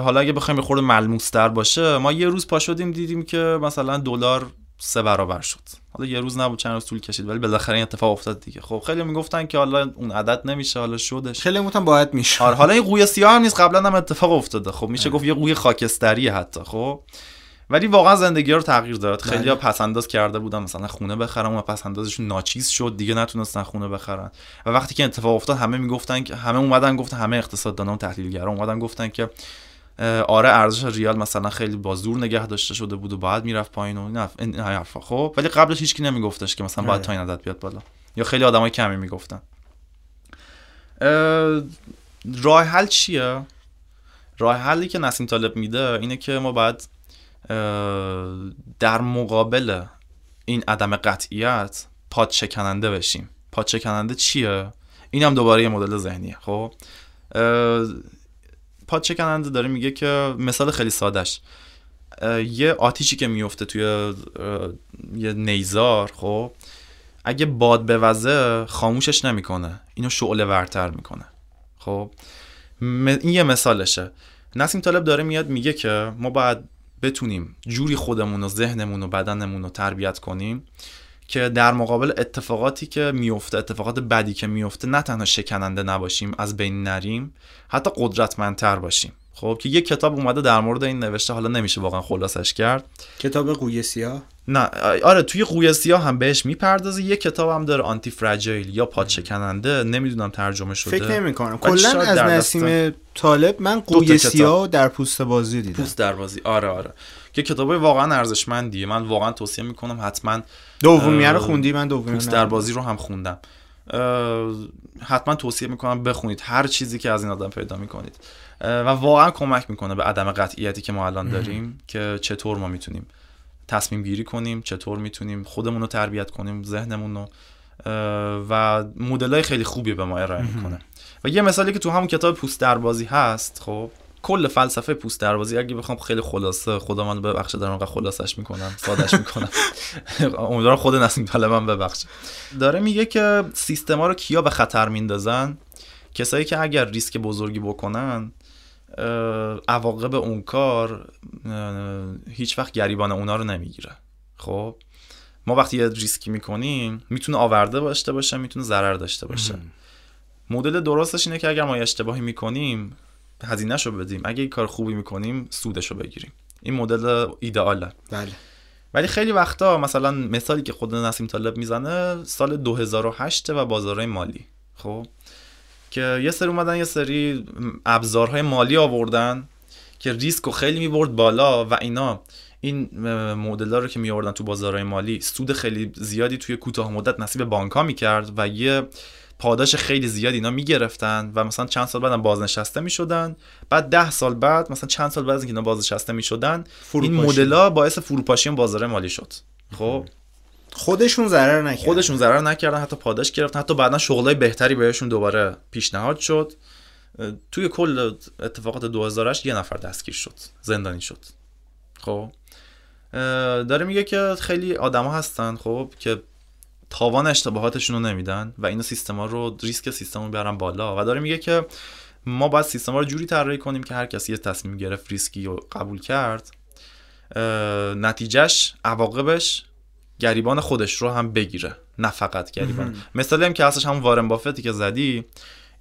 حالا اگه بخوایم خورده ملموس تر باشه ما یه روز پا شدیم دیدیم که مثلا دلار سه برابر شد. حالا یه روز نبود چند روز طول کشید ولی بالاخره این اتفاق افتاد دیگه. خب خیلی می‌گفتن که حالا اون عدد نمیشه حالا شدش. خیلی می‌گفتن باید میشه. آره حالا این قوی سیاه هم نیست قبلا هم اتفاق افتاده. خب میشه آره. گفت یه قوی خاکستری حتی خب. ولی واقعا زندگی رو تغییر داد. خیلی ها بله. پس انداز کرده بودن مثلا خونه بخرم و پس اندازشون ناچیز شد دیگه نتونستن خونه بخرن. و وقتی که اتفاق افتاد همه می‌گفتن که همه اومدن گفتن همه اقتصاددانا و تحلیلگرا اومدن گفتن که آره ارزش ریال مثلا خیلی با زور نگه داشته شده بود و باید می‌رفت پایین و این حرفا خب. ولی قبلش هیچکی نمیگفتش که مثلا باید تا این عدد بیاد بالا. یا خیلی آدمای کمی می‌گفتن. راه حل چیه؟ راه حلی که نسیم طالب میده اینه که ما باید در مقابل این عدم قطعیت پاد شکننده بشیم. پاد شکننده چیه؟ این هم دوباره یه مدل ذهنیه خب؟ پاد شکننده داره میگه که مثال خیلی سادش یه آتیشی که میفته توی یه نیزار خب اگه باد بوزه خاموشش نمی‌کنه. اینو شعله ورتر می‌کنه. خب این یه مثالشه. نسیم طالب داره میاد میگه که ما باید بتونیم جوری خودمون و ذهنمون و بدنمون رو تربیت کنیم که در مقابل اتفاقاتی که میفته اتفاقات بدی که میفته نه تنها شکننده نباشیم از بین نریم حتی قدرتمندتر باشیم. خب که یک کتاب اومده در مورد این نوشته حالا نمیشه واقعا خلاصش کرد. کتاب قوی سیاه؟ نه آره توی قوی سیاه هم بهش می‌پردازه. یه کتاب هم داره آنتی فراجایل یا پادشکننده نمی‌دونم ترجمه شده. فکر نمی کنم کلا از نسیم طالب من قوی سیاه در پوست بازی دیدم. پوست در بازی. آره آره. که کتاب واقعا ارزشمندیه. من واقعا توصیه می‌کنم حتما دومیه رو خوندی؟ من دومیه در بازی رو هم خوندم. حتما توصیه می‌کنم بخونید. هر چیزی که از این آدم پیدا می‌کنید. و واقعا کمک می‌کنه به عدم قطعیتی که ما الان داریم که چطور ما می‌تونیم تصمیم گیری کنیم چطور می‌تونیم خودمون رو تربیت کنیم ذهنمون رو. و مدل های خیلی خوبی به ما ارائه می‌کنه. و یه مثالی که تو همون کتاب پوست دربازی هست خب کل فلسفه پوست دروازی اگه بخوام خیلی خلاصه خدا من ببخشه در واقع خلاصش می‌کنم سادش می‌کنم. امیدوارم خود نسیم من ببخشه. داره میگه که سیستما رو کیا به خطر میندازن؟ کسایی که اگر ریسک بزرگی بکنن عواقب اون کار هیچ وقت گریبان اونا رو نمی‌گیره. خب؟ ما وقتی یه ریسکی می‌کنیم می‌تونه آورده داشته باشه می‌تونه ضرر داشته باشه. مدل درستش اینه که اگر ما اشتباهی می‌کنیم هزینهش رو بدیم. اگه این کار خوبی می‌کنیم سودش رو بگیریم. این مدل ایدئاله. بله. ولی خیلی وقتا مثلا مثالی که خود نسیم طالب می‌زنه سال 2008 و بازارهای مالی. خب؟ که یه سری اومدن یه سری ابزارهای مالی آوردن که ریسک رو خیلی می‌برد بالا و اینا. این مدل رو که می آوردن تو بازارهای مالی سود خیلی زیادی توی کوتاه مدت نصیب بانک ها می‌کرد و یه پاداش خیلی زیادی اینا می‌گرفتن و مثلا چند سال بعدم بازنشسته می‌شدن. بعد ده سال بعد مثلا چند سال بعد از اینکه اینا بازنشسته می‌شدن این مدلا باعث فروپاشی بازار مالی شد. خب؟ خودشون ضرر نکردن. خودشون ضرر نکردن حتی پاداش گرفتن حتی بعدا شغلای بهتری بهشون دوباره پیشنهاد شد. توی کل اتفاقات 2008 یه نفر دستگیر شد زندانی شد. خب؟ داره میگه که خیلی آدما هستن خب که تاوان اشتباهاتشون رو نمیدن و اینا سیستما رو ریسک سیستم رو بیارن بالا و داره میگه که ما باید سیستما رو جوری طراحی کنیم که هر کسی یه تصمیم گرفت ریسکی رو قبول کرد. نتیجهش عواقبش گریبان خودش رو هم بگیره نه فقط گریبان. مثالی هم که هستش همون وارن بافتی که زدی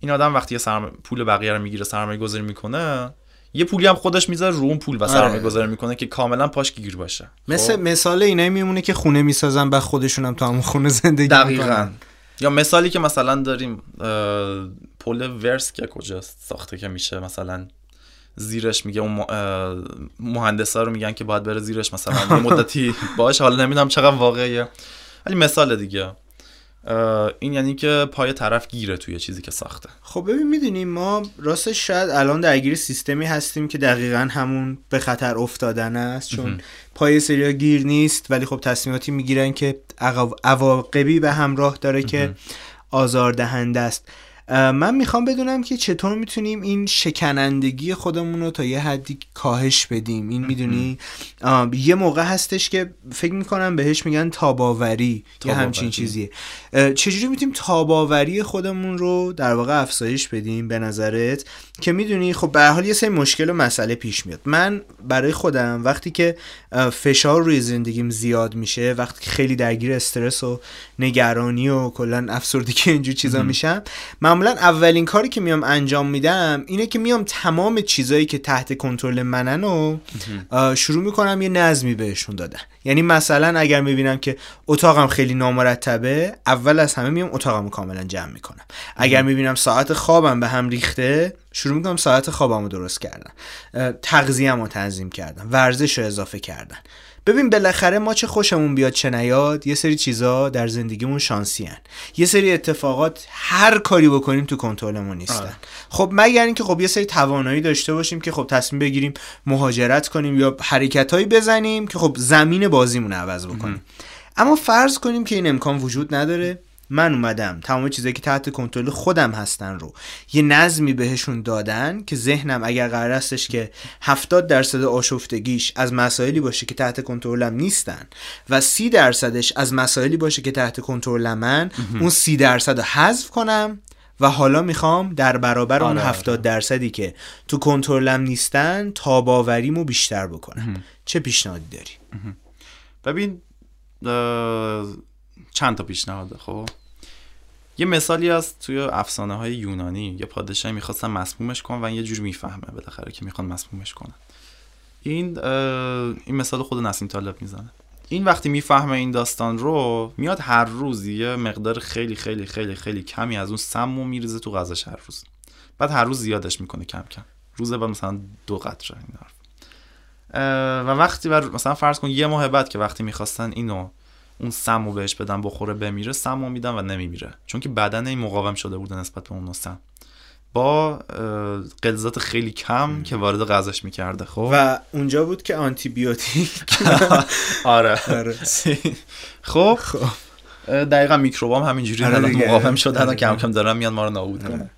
این آدم وقتی یه سرم... پول بقیه رو می‌گیره سرمایه گذاری می‌کنه یه پولی هم خودش می‌ذاره رو اون پول و سرمایه گذاری می‌کنه که کاملا پاش گیر باشه. مثل خب؟ مثال اینایی میمونه که خونه می‌سازن بعد خودشون هم تو همون خونه زندگی دقیقا. می‌کنن یا مثالی که مثلا داریم پل ورس که کجاست؟ ساخته که میشه مثلا زیرش میگه اون مهندسا رو میگن که باید بره زیرش مثلا یه مدتی. باش حالا نمی‌دونم چقدر واقعیه. ولی مثال دیگه. این یعنی که پای طرف گیره توی چیزی که ساخته. خب ببین می‌دونیم ما راستش شاید الان درگیر سیستمی هستیم که دقیقا همون به خطر افتادن است چون پای سریا گیر نیست ولی خب تصمیماتی می‌گیرن که عواقبی به همراه داره که آزاردهنده است. من می‌خوام بدونم که چطور می‌تونیم این شکنندگی خودمون رو تا یه حدی کاهش بدیم. این می‌دونی؟ یه موقع هستش که فکر می‌کنم بهش میگن تاباوری یه. همچین چیزیه. چجوری می‌تونیم تاباوری خودمون رو در واقع افزایش بدیم به نظرت؟ که می‌دونی خب به حال یه سری مشکل و مسئله پیش میاد. من برای خودم وقتی که فشار روی زندگیم زیاد میشه وقتی که خیلی درگیر استرس و نگرانی و کلا افسردگی اینجور چیزا میشم معمولا اولین کاری که میام انجام میدم اینه که میام تمام چیزایی که تحت کنترل منن و شروع می‌کنم یه نظمی بهشون دادن. یعنی مثلا اگر می‌بینم که اتاقم خیلی نامرتبه اول از همه میام اتاقم کاملا جمع می‌کنم. اگر می‌بینم ساعت خوابم به هم ریخته شروع می‌کنم ساعت خوابم رو درست کردن. تغذیه رو تنظیم کردن ورزش رو اضافه کردن. ببین بالاخره ما چه خوشمون بیاد چه نیاد یه سری چیزا در زندگیمون شانسی هن. یه سری اتفاقات هر کاری بکنیم تو کنترلمون نیستن. آره. خب مگر اینکه خب یه سری توانایی داشته باشیم که خب تصمیم بگیریم مهاجرت کنیم یا حرکتهایی بزنیم که خب زمین بازیمون عوض بکنیم. اما فرض کنیم که این امکان وجود نداره. من اومدم. تمام چیزایی که تحت کنترل خودم هستن رو. یه نظمی بهشون دادن که ذهنم اگر قرار استش که 70 درصد آشفتگیش از مسائلی باشه که تحت کنترلم نیستن و 30 درصدش از مسائلی باشه که تحت کنترل من اون 30 درصد رو حذف کنم و حالا می‌خوام در برابر اون آره، 70 درصدی که تو کنترلم نیستن تاباوریمو بیشتر بکنم. چه پیشنهادی داری؟ ببین چند تا پیشنهاده خب؟ یه مثالی از توی افسانه های یونانی. یه پادشاهی می‌خواستن مسمومش کنن و یه جور می‌فهمه بالاخره که می‌خوان مسمومش کنن. این این مثال خود نسیم طالب می‌زنه. این وقتی می‌فهمه این داستان رو میاد هر روز یه مقدار خیلی خیلی خیلی خیلی کمی از اون سمو میریزه تو غذاش هر روز. بعد هر روز زیادش می‌کنه کم کم. روز بعد مثلا دو قطره این و وقتی بر مثلا فرض کن یه ماه بعد که وقتی می‌خواستن اینو اون سمو بهش بدن بخوره بمیره سمو میدن و نمیمیره. چون که بدن این مقاوم شده بوده نسبت به اون سم. با اه، غلظات خیلی کم که وارد غذاش می‌کرده خب؟ و اونجا بود که آنتی بیوتیک آره. آره. خب؟ اه، دقیقا میکروبام همینجوری آره. مقاوم شدن آره. کم کم دارن میان ما رو نابود کنن.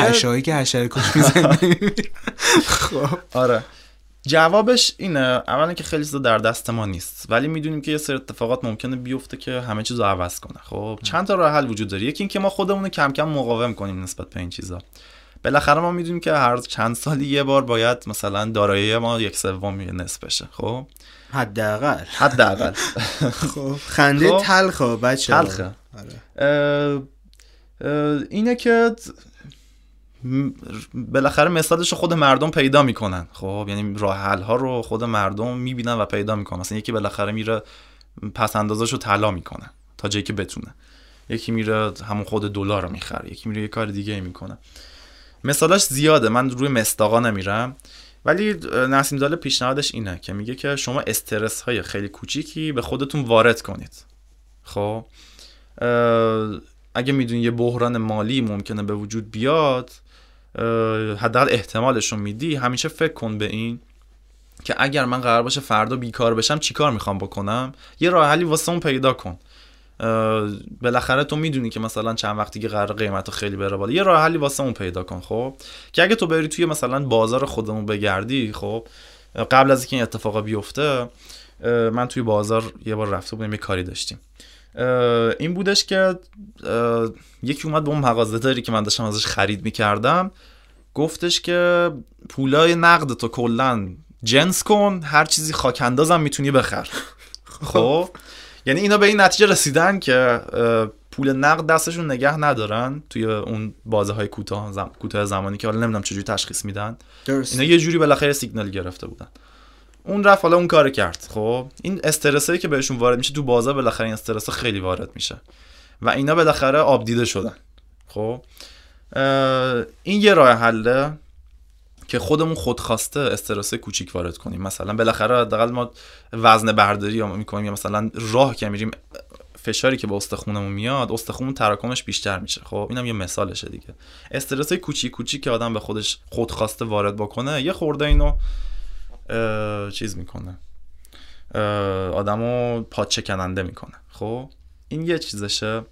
پشایی که حشره کش می‌زنی خب. آره. جوابش اینه اولا که خیلی چیزا در دست ما نیست ولی می‌دونیم که یه سری اتفاقات ممکنه بیفته که همه چیز رو عوض کنه. خب چند تا راه حل وجود داره. یکی اینکه ما خودمون رو کم کم مقاوم کنیم نسبت به این چیزا. بالاخره ما می‌دونیم که هر چند سالی یه بار باید مثلا دارایی ما یک سوم نصف بشه. خب؟ حداقل. حداقل. خب. خنده خب. تلخه بچه تلخه. آره. اینه که بالاخره مثالش خود مردم پیدا می‌کنن. خب یعنی راه حل ها رو خود مردم می‌بینن و پیدا می‌کنن. مثلا یکی بالاخره میره پس اندازش رو طلا می‌کنه تا جایی که بتونه. یکی میره همون خود دلار رو می‌خره. یکی میره یه کار دیگه می‌کنه. مثالاش زیاده. من روی مستاقا نمیرم. ولی نسیم داله پیشنهادش اینه که میگه که شما استرس های خیلی کوچیکی به خودتون وارد کنید. خب اگه می‌دونی یه بحران مالی ممکنه به وجود بیاد حداقل احتمالش رو میدی همیشه فکر کن به این که اگر من قرار باشه فردا بیکار بشم چیکار می‌خوام بکنم؟ یه راه حلی واسه اون پیدا کن. بالاخره تو می‌دونی که مثلا چند وقتی که قرار قیمت خیلی بره بالا یه راه حلی واسه اون پیدا کن خب؟ که اگه تو بری توی مثلا بازار خودمون بگردی خب؟ قبل از اینکه این اتفاقا بیفته من توی بازار یه بار رفته بودیم یه کاری داشتیم. این بودش که یکی اومد به اون مغازه داری که من داشتم ازش خرید می‌کردم گفتش که پولای نقد تو کلا جنس کن هر چیزی خاک اندازم می‌تونی بخر. خب؟ یعنی اینا به این نتیجه رسیدن که پول نقد دستشون نگه ندارن توی اون بازه های کوتاه زم... کوتاه زمانی که حالا نمی‌دونم چجوری تشخیص میدن. درست اینا یه جوری بالاخره سیگنال گرفته بودن. اون رفت حالا اون کار کرد. خب این استرسایی که بهشون وارد میشه تو بازار بالاخره این استرس خیلی وارد میشه و اینا بالاخره آب دیده شدن. خب این یه راه حله که خودمون خودخواسته استرس کوچیک وارد کنیم. مثلا بالاخره حداقل ما وزن برداری می‌کنیم یا مثلا راه که میریم فشاری که به استخونمون میاد استخون تراکمش بیشتر میشه. خب اینم یه مثالشه دیگه. استرس کوچیک کوچیک که آدم به خودش خودخواسته وارد بکنه یه خورده اینو چیز می‌کنه. آدمو پاچه کننده می‌کنه. خب؟ این یه چیزشه.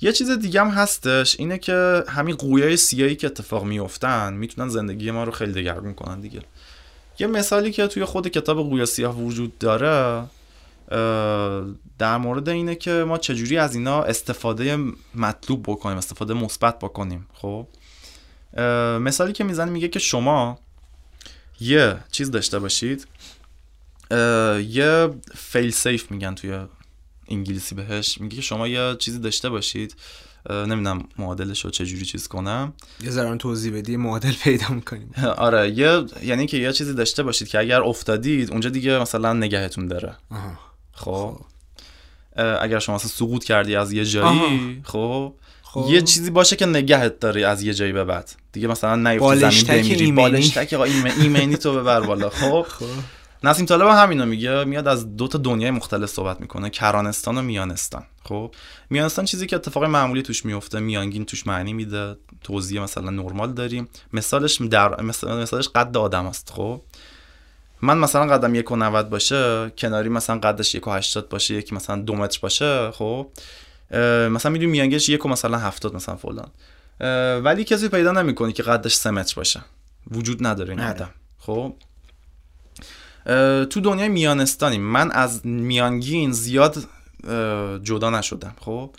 یه چیز دیگه هم هستش اینه که همین قویای سیاهی که اتفاق میفتن می‌تونن زندگی ما رو خیلی دگرگون کنن دیگه. یه مثالی که توی خود کتاب قویا سیاه وجود داره در مورد اینه که ما چجوری از اینا استفاده مطلوب بکنیم استفاده مثبت بکنیم. خب؟ مثالی که می‌زنه میگه که شما یه چیز داشته باشید. یه فیل سیف میگن توی انگلیسی بهش. میگه که شما یه چیزی داشته باشید. نمی‌دونم معادلش رو چجوری چیز کنم. یه ذره توضیح بدی معادل پیدا می‌کنیم. آره یه یعنی که یه چیزی داشته باشید که اگر افتادید اونجا دیگه مثلا نگهتون داره. خب. اگر شما مثلا سقوط کردی از یه جایی خب. خب. یه چیزی باشه که نگهت داری از یه جایی به بعد. دیگه مثلا نیفتی زمین بمیری. بالشتک آقا ایمنی, ایمنی تو ببر بالا. خب. خب. نسیم طالب هم همینو میگه. میاد از دو تا دنیای مختلف صحبت می‌کنه. کرانستان و میانستان. خب. میانستان چیزی که اتفاق معمولی توش میفته. میانگین توش معنی میده. توضیح مثلا نرمال داریم. مثالش در مثال- مثالش قد آدم است. خب. من مثلا قدم یک و 90 باشه کناری مثلا قدش یک و 80 باشه یکی مثلا دو متر باشه خب. مثلا می‌دونی میانگینش یک و مثلا 70 مثلا فلان. ولی کسی پیدا نمی‌کنی که قدش سه متر باشه. وجود نداره این نداره. آدم. خب؟ تو دنیای میانستانیم من از میانگین زیاد جدا نشدم. خب؟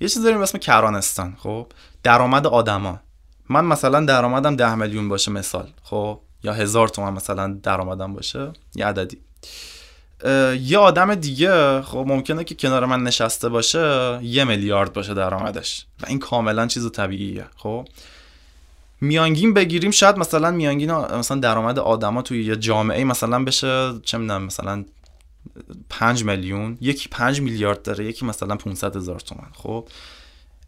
یه چیز داریم اسم کرانستان. خب؟ درآمد آدما. من مثلا درآمدم ده میلیون باشه مثال. خب؟ یا هزار تومن مثلا درآمدم باشه. یه عددی. یه آدم دیگه خب ممکنه که کنار من نشسته باشه یه میلیارد باشه درآمدش. و این کاملا چیز طبیعیه خب؟ میانگین بگیریم شاید مثلا میانگین مثلا درآمد آدما توی یه جامعه مثلا بشه چه می‌دونم مثلا 5 میلیون یکی 5 میلیارد داره یکی مثلا 500 هزار تومن خب؟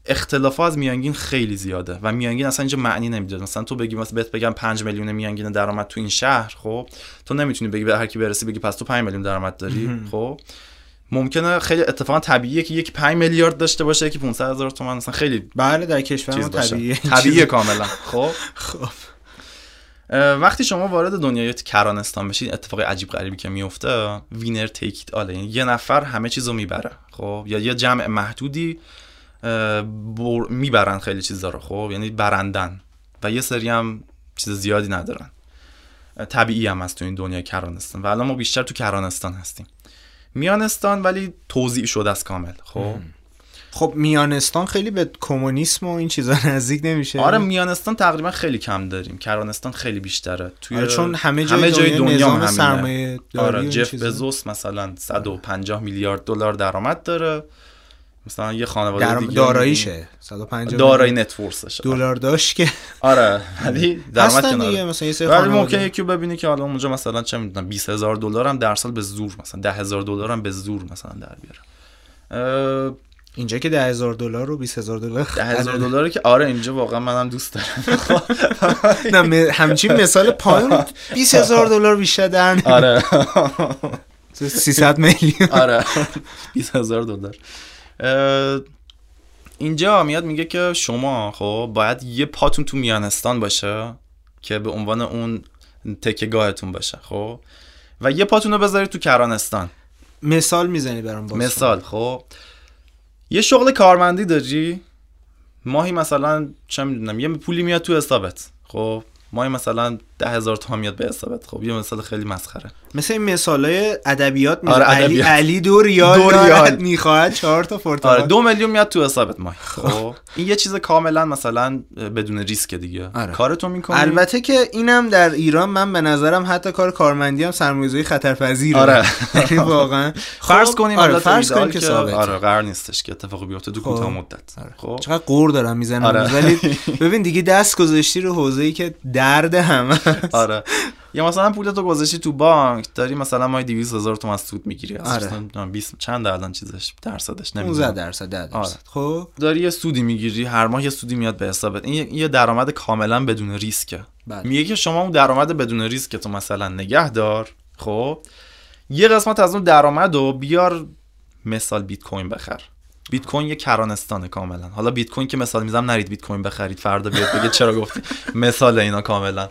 اختلاف از میانگین خیلی زیاده و میانگین اصلا اینجا معنی نمیده مثلا تو بگی مثلا بهت بگم 5 میلیون میانگین درآمد تو این شهر خب؟ تو نمی‌تونی بگی به هر کی برسی بگی پس تو 5 میلیون درآمد داری خب؟ ممکنه خیلی اتفاقا طبیعیه که یکی 5 میلیارد داشته باشه یکی 500 هزار تومن مثلا خیلی بله در کشور ما طبیعیه. طبیعیه کاملا خب؟ خب. وقتی شما وارد دنیای کرانستان بشید اتفاق عجیب غریبی که میفته وینر تیک ایت آله یعنی یه نفر همه چیزو می‌بره خب؟ یا یه جمع محدودی بر... می‌برن خیلی چیزا رو خب؟ یعنی برندن. و یه سری هم چیز زیادی ندارن. طبیعی هم هست تو این دنیای کرانستان. و الان ما بیشتر تو کرانستان هستیم. میانستان ولی توضیح شده است کامل خب؟ خب میانستان خیلی به کمونیسم و این چیزا نزدیک نمیشه. آره میانستان تقریبا خیلی کم داریم. کرانستان خیلی بیشتره. توی آره چون همه جای, دنیا, دنیا نظام. سرمایه آره این جف. بزوس مثلا 150 میلیارد دلار درآمد داره. مثلا یه خانواده در... دیگه داراییشه. 150 دارایی میلیون نتورسش دلار داشت که. آره ولی درآمد کناره دیگه مثلا یه سری ولی ممکن یکی رو ببینی که حالا اونجا مثلا چه می‌دونم 20000 دلار هم در سال به زور مثلا 10000 دلار هم به زور مثلا در بیاره. اه، اینجا که 10000 دلار و 20000 دلار. 10000 دلار که آره اینجا واقعا منم دوست دارم. نه همچین مثال پایین. 20000 دلار بیشتر در. آره. 300 میلیون. آره. 20000 دلار. اینجا میاد میگه که شما خب باید یه پاتون تو میانستان باشه که به عنوان اون تکیهگاهتون باشه خب؟ و یه پاتون رو بذارید تو کرانستان. مثال می‌زنی برام باز مثال خب؟ یه شغل کارمندی داری؟ ماهی مثلا چه می‌دونم یه پولی میاد تو حسابت خب؟ ماهی مثلا ده هزار تومان میاد به حسابت. خب یه مثال خیلی مسخره. مثل این مثالای ادبیات آره، علی. علی دو ریال دو ریال. می‌خواهد چهار تا آره پرتقال دو میلیون میاد تو حسابت ماه خب. این یه چیز کاملا مثلا بدون ریسک دیگه. آره. کارتو می‌کنی؟ البته که اینم در ایران من به نظرم حتی کار کارمندی هم سرمایه‌گذاری خطرپذیره. آره. یعنی واقعا. فرض خب، کنیم آره فرض کنیم که ثابت آره قرار نیستش که اتفاقی بیفته تو کوتاه خب. مدت خب. چقدر قور دارم می‌زنم. آره. ولی ببین دیگه دست گذاشتی رو حوزه‌ای که درد همه. آره. یا مثلا پولتو گذاشتی تو بانک داری مثلا مای 200 هزار تومن سود می‌گیری. آره. مثلا 20 چند الان چیزش؟ درصدش 15 نمی‌دونم درصد 10 درصد. آره. خب. داری یه سودی می‌گیری هر ماه یه سودی میاد به حسابت این یه- درآمد کاملا بدون ریسکه. بله. میگه که شما اون درآمد بدون ریسک تو مثلا نگه دار. خب. یه قسمت از اون درآمد رو بیار مثال بیت کوین بخر. بیت کوین یه کرانستانه کاملا. حالا بیت کوین که مثال می‌زنم نرید بیت کوین بخرید. فردا بیاد بگه چرا گفتی. مثال اینا کاملا.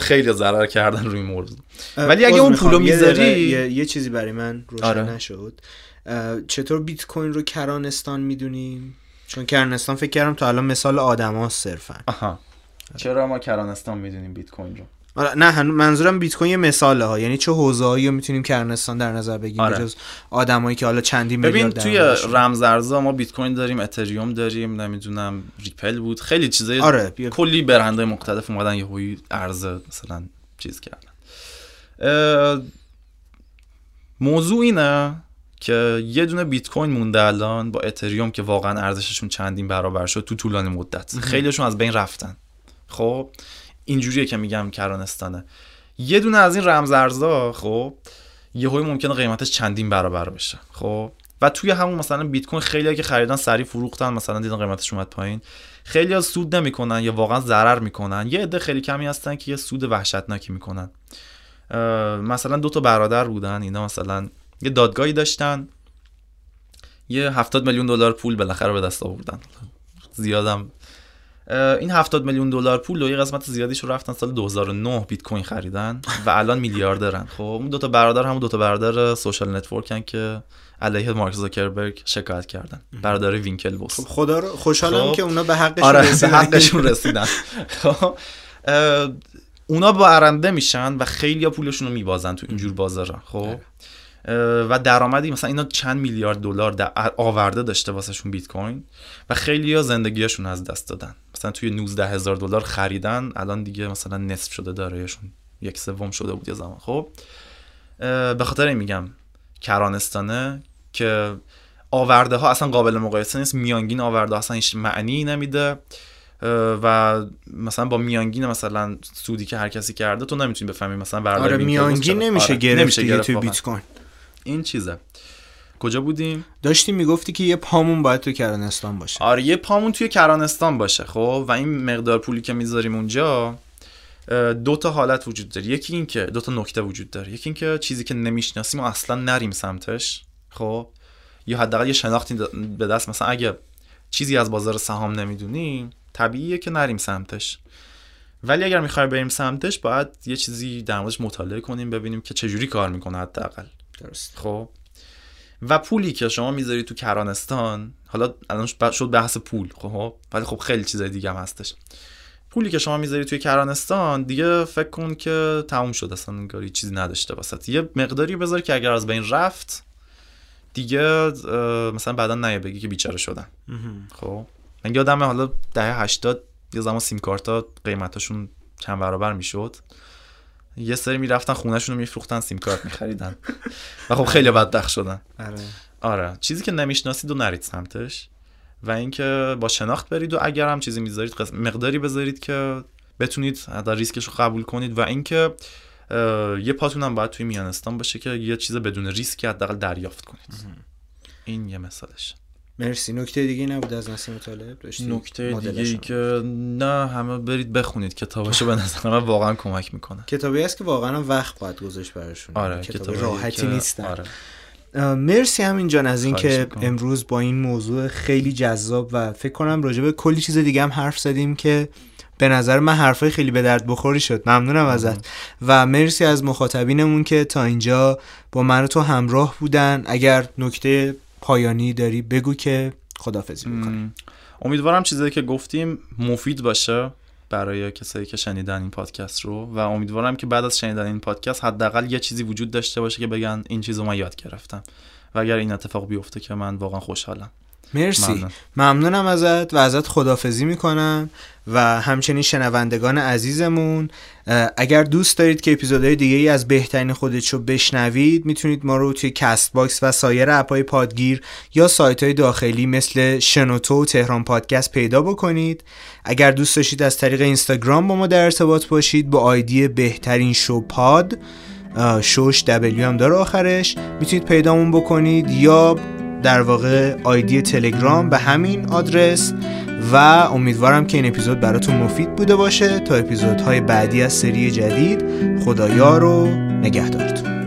خیلی ضرر کردن روی موضوع ولی اگه اون. پولو می‌ذاری یه, یه چیزی برای من روشن آره. نشد. چطور بیت کوین رو کرانستان می‌دونیم؟ چون کرانستان فکر کردم تا الان مثال آدم صرفا. آها. چرا ما کرانستان می‌دونیم بیت کوین رو؟ آره نه منظورم بیت کوین یه مثاله ها. یعنی چه حوزه‌ای رو می‌تونیم کرانستان در نظر بگیریم آره. بجز آدمایی که حالا چندین ببین میلیارد توی درآمدشون. رمزارزها ما بیت کوین داریم اتریوم داریم نمی‌دونم ریپل بود. خیلی چیزای آره. کلی برندهای مختلف اومدن یهویی ارز مثلا چیز کردن. موضوع اینه که یه دونه بیت کوین مونده الان با اتریوم که واقعا ارزششون چندین برابر شد تو طولانی مدت. خیلیشون از بین رفتن. خب؟ اینجوریه که میگم کرانستانه. یه دونه از این رمزارزها خب یهویی ممکنه قیمتش چندین برابر بشه خب. و توی همون مثلا بیت کوین خیلی که خریدن سریع فروختن مثلا دیدن قیمتش اومد پایین. خیلی ها سود نمی‌کنن یا واقعا ضرر می‌کنن. یه عده خیلی کمی هستن که یه سود وحشتناکی می‌کنن. مثلا دو تا برادر بودن اینا مثلا یه دادگاهی داشتن. یه هفتاد میلیون دلار پول بالاخره به دست آوردن. زیادم این 70 میلیون دلار پول و یه قسمت زیادیش رو رفتن سال 2009 بیت کوین خریدن و الان میلیاردرن خب اون دو تا برادر همون دو تا برادر Social Network ن که علیه مارک زاکربرگ شکایت کردن. برادر وینکلواس خب خدا رو خوشحالم خب. که اونا به حقشون آره به رسیدن. حقشون رسیدن. خب، اونا برنده میشن و خیلی پولشون رو میبازن تو اینجور بازارا. خب. اه، و درآمدی مثلا اینا چند میلیارد دلار در- آورده داشته واسهشون بیت کوین و خیلی ها زندگیشون از دست دادن. مثلا توی 19 هزار دلار خریدن الان دیگه مثلا نصف شده دارایشون یک سوم شده بود یه زمان. خب؟ به خاطر این میگم کرانستانه که آورده ها اصلا قابل مقایسه نیست. میانگین آورده ها اصلا هیچ معنی نمیده و مثلا با میانگین مثلا سودی که هر کسی کرده تو نمی‌تونی بفهمی مثلا آره میانگین نمیشه آره، گرفت نمیشه گرفت توی. بیت کوین. این چیزه. کجا بودیم؟ داشتی می‌گفتی که یه پامون باید تو کرانستان باشه. آره یه پامون توی کرانستان باشه خب؟ و این مقدار پولی که می‌ذاریم اونجا دو تا حالت وجود داره. یکی این که دو تا نکته وجود داره. یکی این که چیزی که نمی‌شناسیم و اصلا نریم سمتش خب؟ یا حداقل یه شناختی به دست. مثلا اگه چیزی از بازار سهام نمی‌دونیم طبیعیه که نریم سمتش. ولی اگر می‌خوایم بریم سمتش باید یه چیزی در موردش مطالعه کنیم ببینیم که چجوری کار می‌کنه حداقل. درست. خب. و پولی که شما می‌ذاری تو کرانستان حالا الان شد بحث پول خب. ولی خب خیلی چیزای دیگه هم هستش. پولی که شما می‌ذاری توی کرانستان دیگه فکر کن که تموم شد اصلا انگاری چیزی نداشته واسط. یه مقداری بذار که اگر از بین رفت دیگه مثلا بعدا نیه بگی که بیچاره شدن. خب. من یادمه حالا دهه 80 یه زمان سیم کارتا قیمتاشون چند برابر می‌شد. یه سری می‌رفتن خونهشون رو میفروختن سیم کارت میخریدن. و خب خیلی بدبخت شدن. آره. آره. چیزی که نمی‌شناسید و نرید سمتش. و اینکه با شناخت برید و اگر هم چیزی می‌ذارید قسم- مقداری بذارید که بتونید حتی ریسکش رو قبول کنید. و اینکه یه پاتون هم باید توی میانستان باشه که یه چیز بدون ریسکی حداقل دریافت کنید. این یه مثالش مرسی. نکته دیگه نبود از نسیم طالب؟ داشتی نکته دیگه ای. که نه همه برید بخونید. کتاباشو به نظر من واقعا کمک می‌کنه. کتابی هست که واقعا وقت باید گذاشت براشون. آره کتاب راحتی که- نیستن. آره. مرسی همین جان از این خواهش که می‌کنم. امروز با این موضوع خیلی جذاب و فکر کنم راجع به کلی چیز دیگه هم حرف زدیم که به نظر من حرفای خیلی به درد بخوری شد. ممنونم ازت. و مرسی از مخاطبینمون که تا اینجا با من و تو همراه بودن. اگر نکته پایانی داری بگو که خدافظی بکنیم امیدوارم چیزایی که گفتیم مفید باشه برای کسایی که شنیدن این پادکست رو و امیدوارم که بعد از شنیدن این پادکست حداقل یه چیزی وجود داشته باشه که بگن این چیزو من یاد گرفتم. و اگر این اتفاق بیفته که من واقعا خوشحالم. مرسی ممنون. ممنونم ازت و ازت خدافظی می‌کنم و همچنین شنوندگان عزیزمون اگر دوست دارید که اپیزودهای دیگه ای از بهترین خودت رو بشنوید می‌تونید ما رو توی Castbox و سایر اپهای پادگیر یا سایت های داخلی مثل شنوتو و تهران پادکست پیدا بکنید اگر دوست داشتید از طریق اینستاگرام با ما در ارتباط باشید با آیدی بهترین شو پاد شوش دبلیو هم داره آخرش می‌تونید پیدامون بکنید یا در واقع آیدی تلگرام به همین آدرس و امیدوارم که این اپیزود براتون مفید بوده باشه تا اپیزودهای بعدی از سری جدید. خدایا رو نگهدارتون.